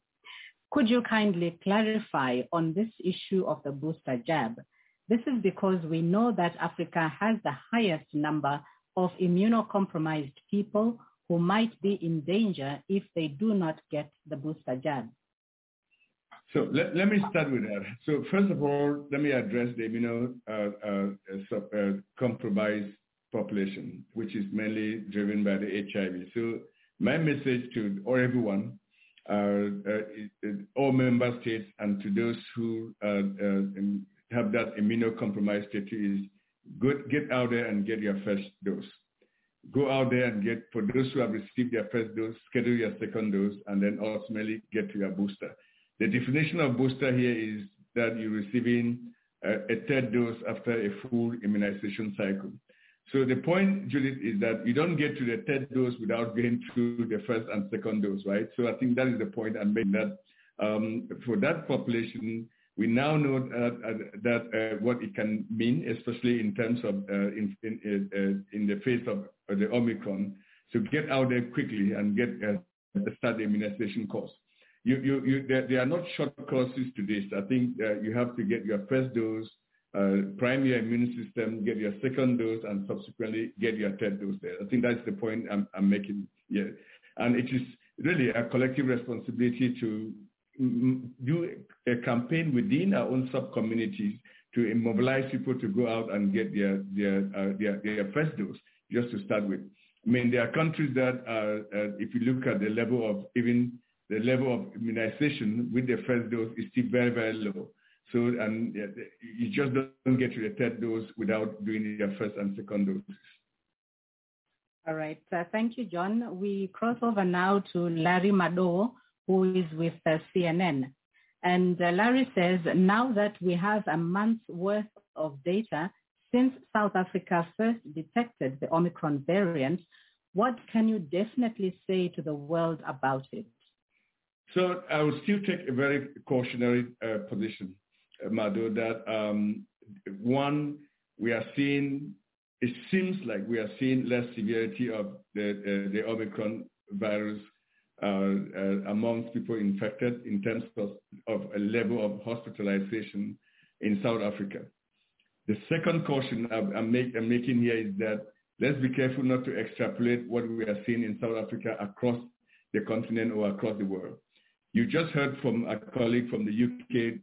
Could you kindly clarify on this issue of the booster jab? This is because we know that Africa has the highest number of immunocompromised people who might be in danger if they do not get the booster jab. So let, let me start with that. So first of all, let me address the immunocompromised population, which is mainly driven by the HIV. So my message to all everyone, uh, uh, all member states, and to those who uh, have that immunocompromised state is good, get out there and get your first dose. Go out there and get, for those who have received their first dose, schedule your second dose, and then ultimately get to your booster. The definition of booster here is that you're receiving a, a third dose after a full immunization cycle. So the point, Judith, is that you don't get to the third dose without going through the first and second dose, right? So I think that is the point I'm making that um, for that population, we now know uh, uh, that uh, what it can mean, especially in terms of in, in, in the face of the Omicron. So get out there quickly and get start the immunization course you, you, you, there, there, are not short courses to this. I think you have to get your first dose, uh, prime your immune system, get your second dose, and subsequently get your third dose there. I think that's the point I'm, I'm making here. And it is really a collective responsibility to do a campaign within our own sub-communities to mobilize people to go out and get their, their, uh, their, their first dose, just to start with. I mean, there are countries that are, uh, if you look at the level of even the level of immunization with the first dose is still very, very low. So, and you just don't get to the third dose without doing your first and second doses. All right. Uh, thank you, John. We cross over now to Larry Madowo, who is with uh, CNN. And uh, Larry says, now that we have a month's worth of data since South Africa first detected the Omicron variant, what can you definitely say to the world about it? So I would still take a very cautionary uh, position, uh, Madowo, that um, one, we are seeing, it seems like we are seeing less severity of the, uh, the Omicron virus amongst people infected in terms of, of a level of hospitalization in South Africa. The second caution I'm, I'm, make, I'm making here is that let's be careful not to extrapolate what we are seeing in South Africa across the continent or across the world. You just heard from a colleague from the UK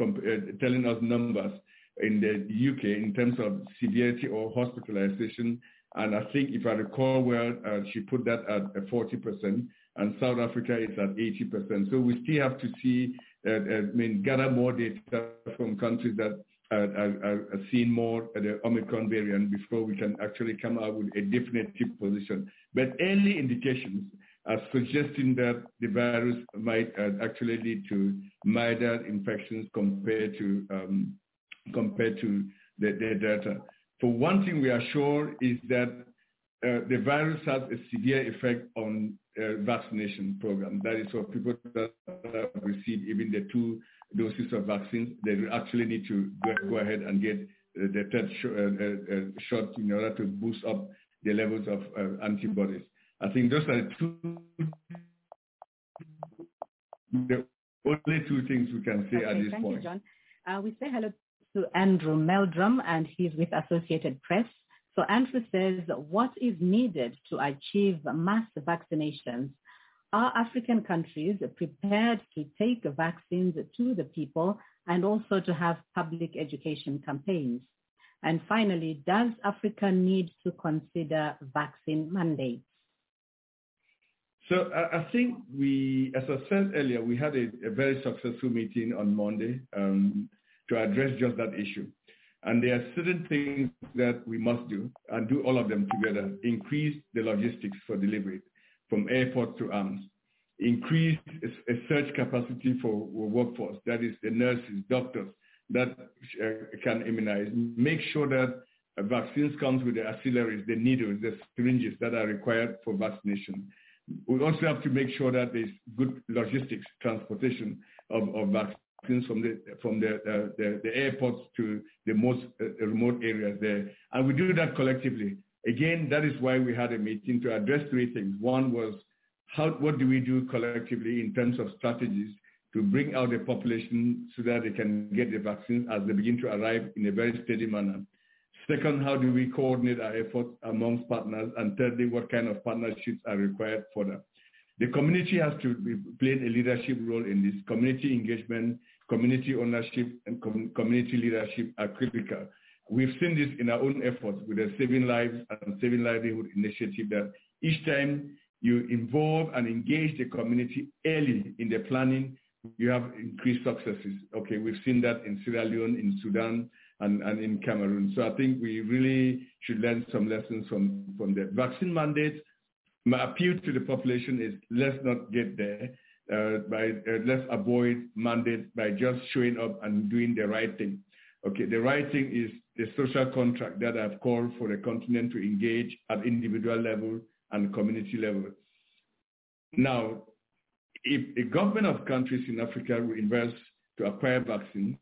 uh, telling us numbers in the UK in terms of severity or hospitalization. And I think if I recall well, uh, she put that at 40%, and South Africa is at 80%. So we still have to see, uh, uh I mean, gather more data from countries that are, are, are seeing more the Omicron variant before we can actually come out with a definitive position. But early indications are suggesting that the virus might uh, actually lead to milder infections compared to um, compared to the, the Delta. For one thing, we are sure is that the virus has a severe effect on uh, vaccination program. That is for people that have received even the two doses of vaccines, they actually need to go, ahead and get uh, the third sh- uh, uh, shot in order to boost up the levels of antibodies. I think those are the two, the only two things we can say okay, at this thank point. You, John. Uh, we say hello to Andrew Meldrum, and he's with Associated Press. So Andrew says, what is needed to achieve mass vaccinations? Are African countries prepared to take vaccines to the people and also to have public education campaigns? And finally, does Africa need to consider vaccine mandates? So I, think we, as I said earlier, we had a, a very successful meeting on Monday um, to address just that issue. And there are certain things that we must do and do all of them together. Increase the logistics for delivery from airport to arms. Increase a, search capacity for workforce, that is the nurses, doctors that uh, can immunize. Make sure that vaccines comes with the auxiliaries, the needles, the syringes that are required for vaccination. We also have to make sure that there's good logistics, transportation of, of vaccines from the from the, uh, the, the airports to the most uh, remote areas there, and we do that collectively. Again, that is why we had a meeting to address three things. One was how what do we do collectively in terms of strategies to bring out the population so that they can get the vaccines as they begin to arrive in a very steady manner. Second, how do we coordinate our efforts amongst partners? And thirdly, what kind of partnerships are required for that? The community has to be playing a leadership role in this. Community engagement, community ownership, and com- community leadership are critical. We've seen this in our own efforts with the Saving Lives and Saving Livelihood initiative that each time you involve and engage the community early in the planning, you have increased successes. Okay, we've seen that in Sierra Leone, in Sudan, and, and in Cameroon. So I think we really should learn some lessons from, from the vaccine mandate. My appeal to the population is let's not get there. Uh, by uh, let's avoid mandate by just showing up and doing the right thing. Okay, the right thing is the social contract that I've called for the continent to engage at individual level and community level. Now, if a government of countries in Africa will invest to acquire vaccines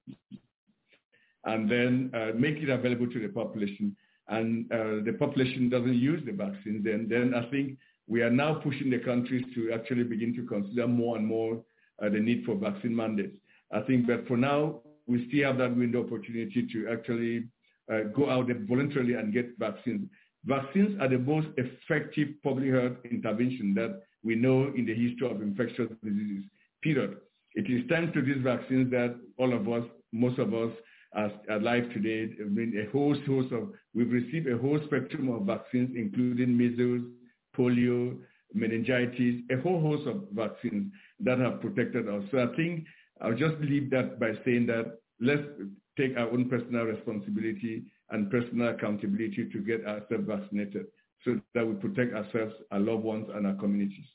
and then uh, make it available to the population, and uh, the population doesn't use the vaccine, then, then I think we are now pushing the countries to actually begin to consider more and more uh, the need for vaccine mandates. I think that for now, we still have that window opportunity to actually uh, go out there voluntarily and get vaccines. Vaccines are the most effective public health intervention that we know in the history of infectious diseases, period. It is thanks to these vaccines that all of us, most of us, alive today. I mean, a whole host of, we've received a whole spectrum of vaccines, including measles, polio, meningitis, a whole host of vaccines that have protected us. So I think I'll just leave that by saying that let's take our own personal responsibility and personal accountability to get ourselves vaccinated so that we protect ourselves, our loved ones, and our communities.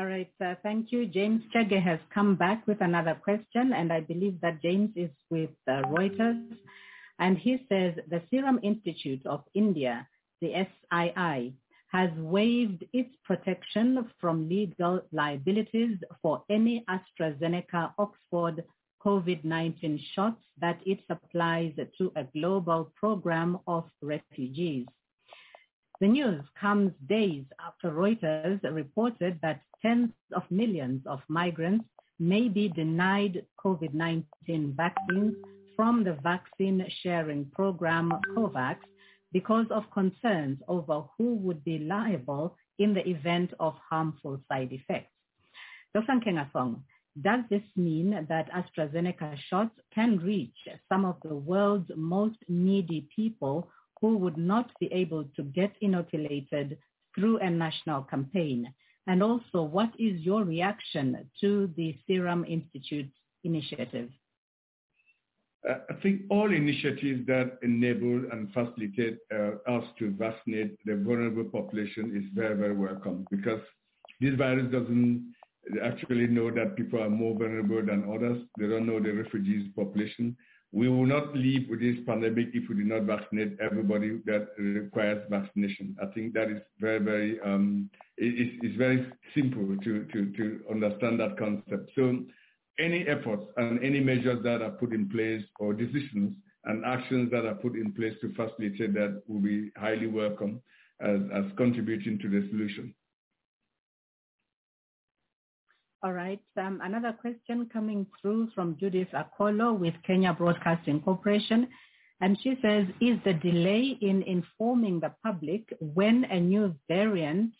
All right, uh, thank you. James Chege has come back with another question, and I believe that James is with uh, Reuters. And he says the Serum Institute of India, the SII, has waived its protection from legal liabilities for any AstraZeneca Oxford COVID-19 shots that it supplies to a global program of refugees. The news comes days after Reuters reported that tens of millions of migrants may be denied COVID-19 vaccines from the vaccine sharing program COVAX because of concerns over who would be liable in the event of harmful side effects. Dr. Nkengasong, does this mean that AstraZeneca shots can reach some of the world's most needy people who would not be able to get inoculated through a national campaign? And also, what is your reaction to the Serum Institute initiative? Uh, I think all initiatives that enable and facilitate uh, us to vaccinate the vulnerable population is very, very welcome because this virus doesn't actually know that people are more vulnerable than others. They don't know the refugees population. We will not live with this pandemic if we do not vaccinate everybody that requires vaccination. I think that is very, very, um, it's, it's very simple to, to, to understand that concept. So any efforts and any measures that are put in place or decisions and actions that are put in place to facilitate that will be highly welcome as, as contributing to the solution. All right. Um, another question coming through from Judith Akolo with Kenya Broadcasting Corporation. And she says, is the delay in informing the public when a new variant,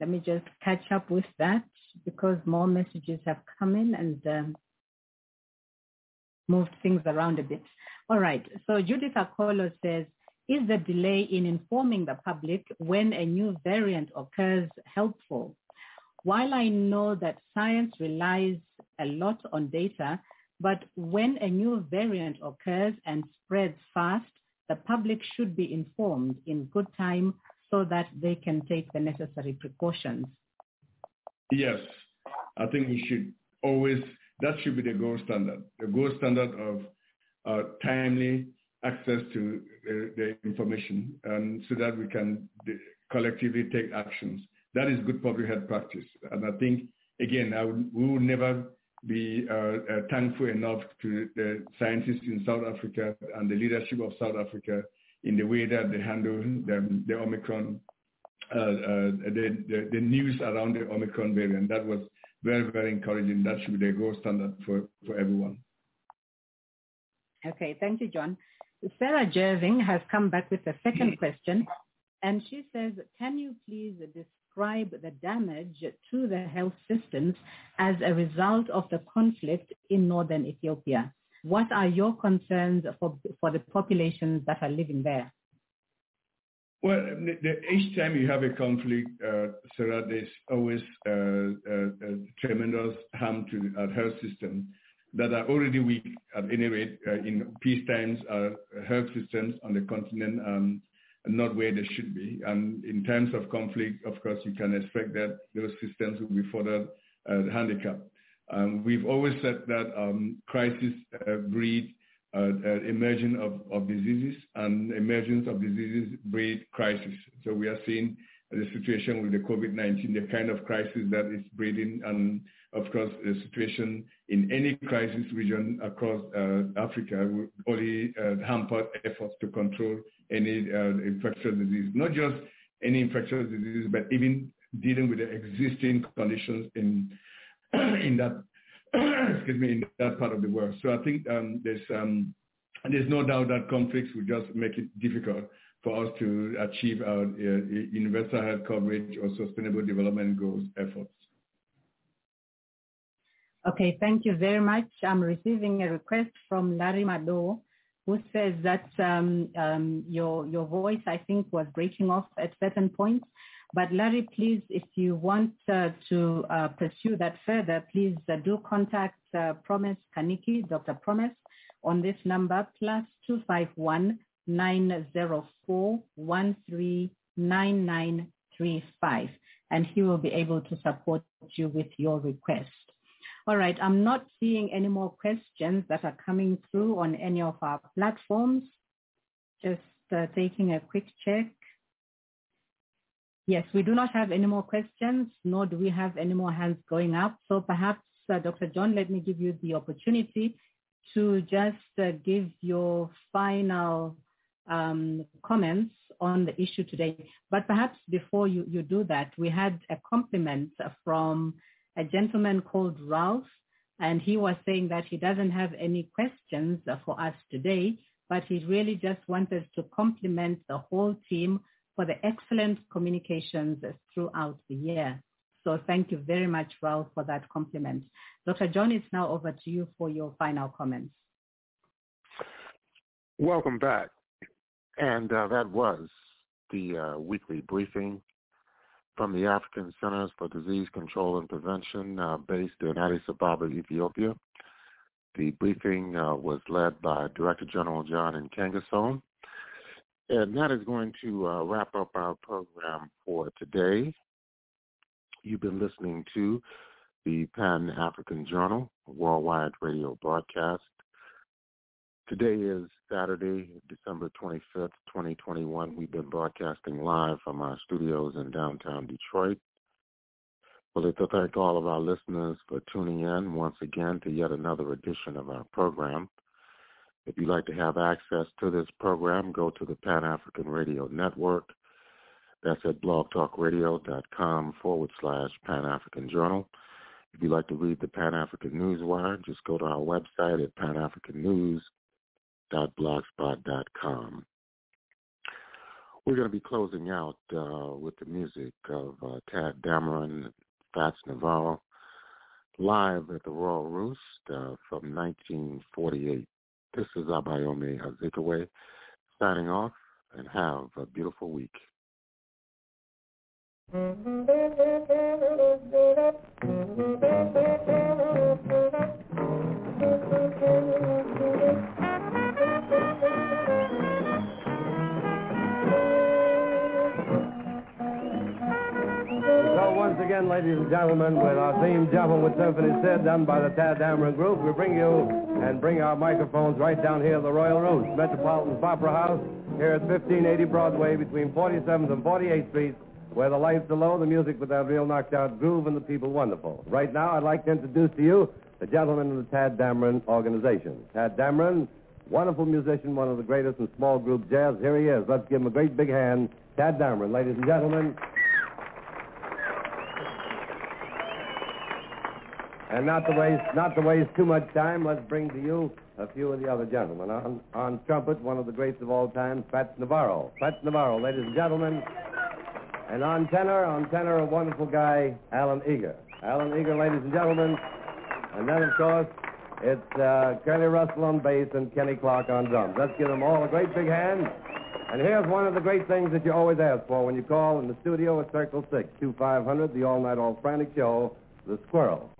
let me just catch up with that because more messages have come in and um, moved things around a bit. All right. So Judith Akolo says, is the delay in informing the public when a new variant occurs helpful? While I know that science relies a lot on data, But when a new variant occurs and spreads fast, the public should be informed in good time so that they can take the necessary precautions. Yes, I think we should always, that should be the gold standard, the gold standard of uh, timely access to the, the information so that we can collectively take actions. That is good public health practice. And I think, again, I would, we will never be uh, uh, thankful enough to the scientists in South Africa and the leadership of South Africa in the way that they handle the, the Omicron, uh, uh the, the, the, news around the Omicron variant. That was very, very encouraging. That should be the gold standard for, for everyone. Okay, thank you, John. Sarah Jerving has come back with a second question, and she says, can you please describe the damage to the health systems as a result of the conflict in northern Ethiopia? What are your concerns for, for the populations that are living there? Well, each time you have a conflict, uh, Sarah, there's always uh, uh, tremendous harm to our health system that are already weak at any rate uh, in peace times. Our health systems on the continent um, not where they should be. And in times of conflict, of course, you can expect that those systems will be further uh, handicapped. Um, we've always said that um, crisis uh, breed uh, uh, emergence of, of diseases and emergence of diseases breed crisis. So we are seeing the situation with the COVID-19, the kind of crisis that is breeding, and of course the situation in any crisis region across uh, Africa will only uh, hamper efforts to control any uh, infectious disease, not just any infectious disease, but even dealing with the existing conditions in in that excuse me in that part of the world. So I think um, there's um, there's no doubt that conflicts will just make it difficult for us to achieve our uh, universal health coverage or sustainable development goals efforts. Okay, thank you very much. I'm receiving a request from Larry Madowo who says that um, um, your, your voice, I think, was breaking off at certain points. But Larry, please, if you want uh, to uh, pursue that further, please uh, do contact uh, Promise Kaniki, Dr. Promise, on this number, plus 251 904 139935. And he will be able to support you with your request. All right, I'm not seeing any more questions that are coming through on any of our platforms. Just uh, taking a quick check. Yes, we do not have any more questions, nor do we have any more hands going up. So perhaps, uh, Dr. John, let me give you the opportunity to just uh, give your final um, comments on the issue today. But perhaps before you, you do that, we had a compliment from a gentleman called Ralph, and he was saying that he doesn't have any questions for us today, but he really just wanted to compliment the whole team for the excellent communications throughout the year. So thank you very much, Ralph, for that compliment. Dr. John, it's now over to you for your final comments. Welcome back. And uh, that was the uh, weekly briefing from the African Centers for Disease Control and Prevention uh, based in Addis Ababa, Ethiopia. The briefing uh, was led by Director General John Nkengasong. And that is going to uh, wrap up our program for today. You've been listening to the Pan-African Journal, worldwide radio broadcast. Today is Saturday, December 25th, 2021. We've been broadcasting live from our studios in downtown Detroit. We'd like to thank all of our listeners for tuning in once again to yet another edition of our program. If you'd like to have access to this program, go to the Pan African Radio Network. That's at blogtalkradio.com forward slash Pan African Journal. If you'd like to read the Pan African Newswire, just go to our website at panafricannews.com blogspot.com. We're going to be closing out uh, with the music of uh, Tadd Dameron, Fats Navarro, live at the Royal Roost uh, from 1948. This is Abayomi Azikiwe signing off and have a beautiful week. again, ladies and gentlemen, with our theme, Jumping with Symphony Sid, done by the Tadd Dameron Group. We bring you and bring our microphones right down here at the Royal Roost, Metropolitan Opera House, here at 1580 Broadway between 47th and 48th Street, where the lights are low, the music with that real knocked out groove, and the people wonderful. Right now, I'd like to introduce to you the gentlemen of the Tadd Dameron organization. Tadd Dameron, wonderful musician, one of the greatest in small group jazz. Here he is. Let's give him a great big hand. Tadd Dameron, ladies and gentlemen. And not to waste not to waste too much time, let's bring to you a few of the other gentlemen. On on trumpet, one of the greats of all time, Fats Navarro. Fats Navarro, ladies and gentlemen. And on tenor, on tenor, a wonderful guy, Allen Eager. Allen Eager, ladies and gentlemen. And then, of course, it's uh, Curly Russell on bass and Kenny Clarke on drums. Let's give them all a great big hand. And here's one of the great things that you always ask for when you call in the studio at Circle 6, 2500, the all night, all frantic show, The Squirrel.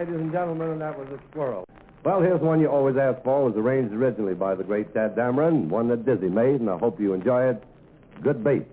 Ladies and gentlemen, and that was a squirrel. Well, here's one you always ask for. It was arranged originally by the great Tadd Dameron, one that Dizzy made, and I hope you enjoy it. Good beat.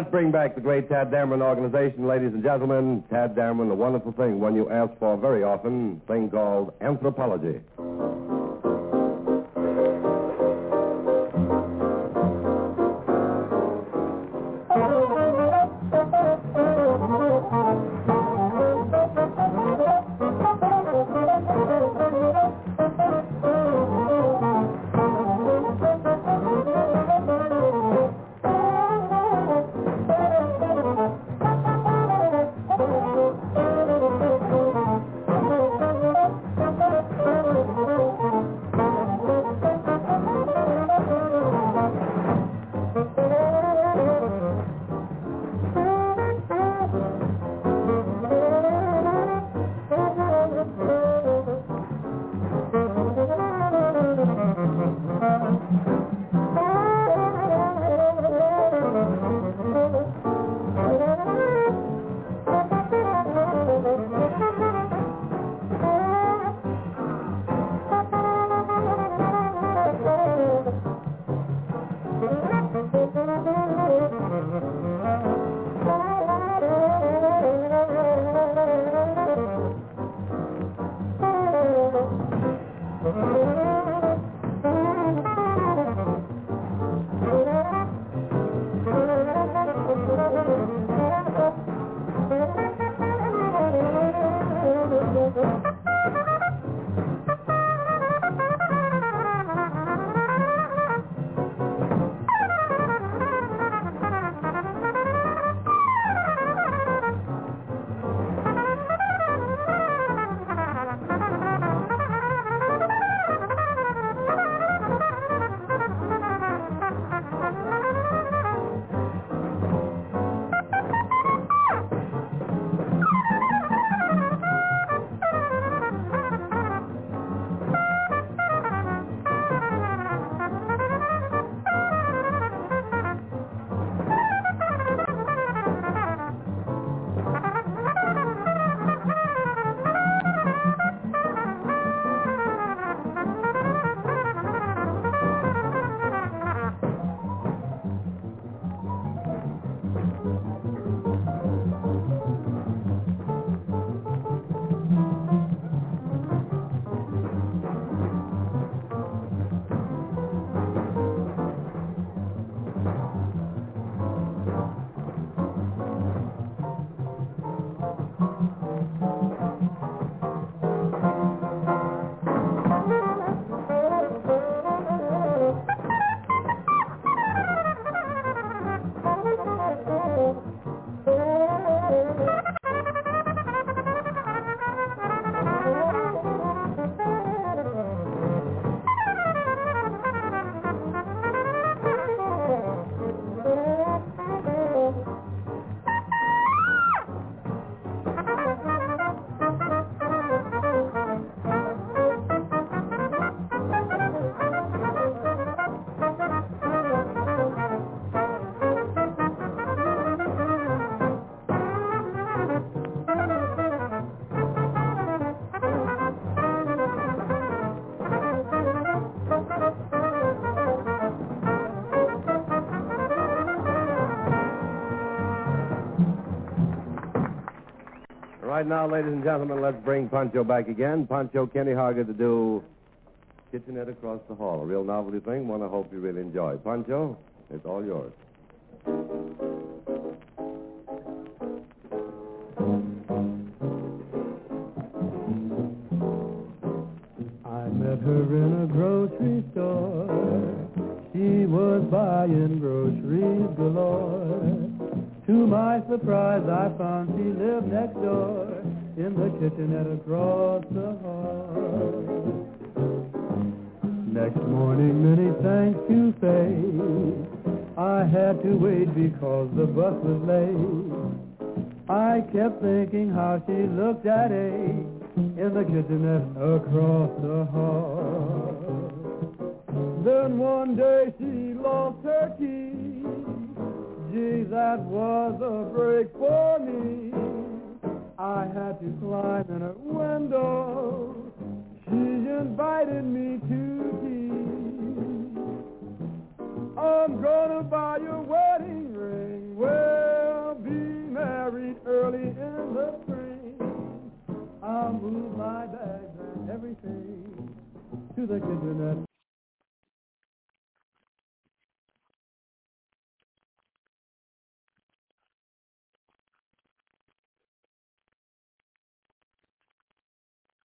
Let's bring back the great Tadd Dameron organization, ladies and gentlemen. Tadd Dameron, the wonderful thing, one you ask for very often, thing called anthropology. Right now, ladies and gentlemen, let's bring Pancho back again. Pancho Kenny Hagood to do Kitchenette Across the Hall. A real novelty thing, one I hope you really enjoy. Pancho, it's all yours. In the across the hall. Next morning, many thanks to say. I had to wait because the bus was late. I kept thinking how she looked at eight in the kitchenette across the hall. Then one day she lost her key. Gee, that was a break for me. I had to climb in her window. She invited me to tea. I'm gonna buy your wedding ring. We'll be married early in the spring. I'll move my bags and everything to the kitchen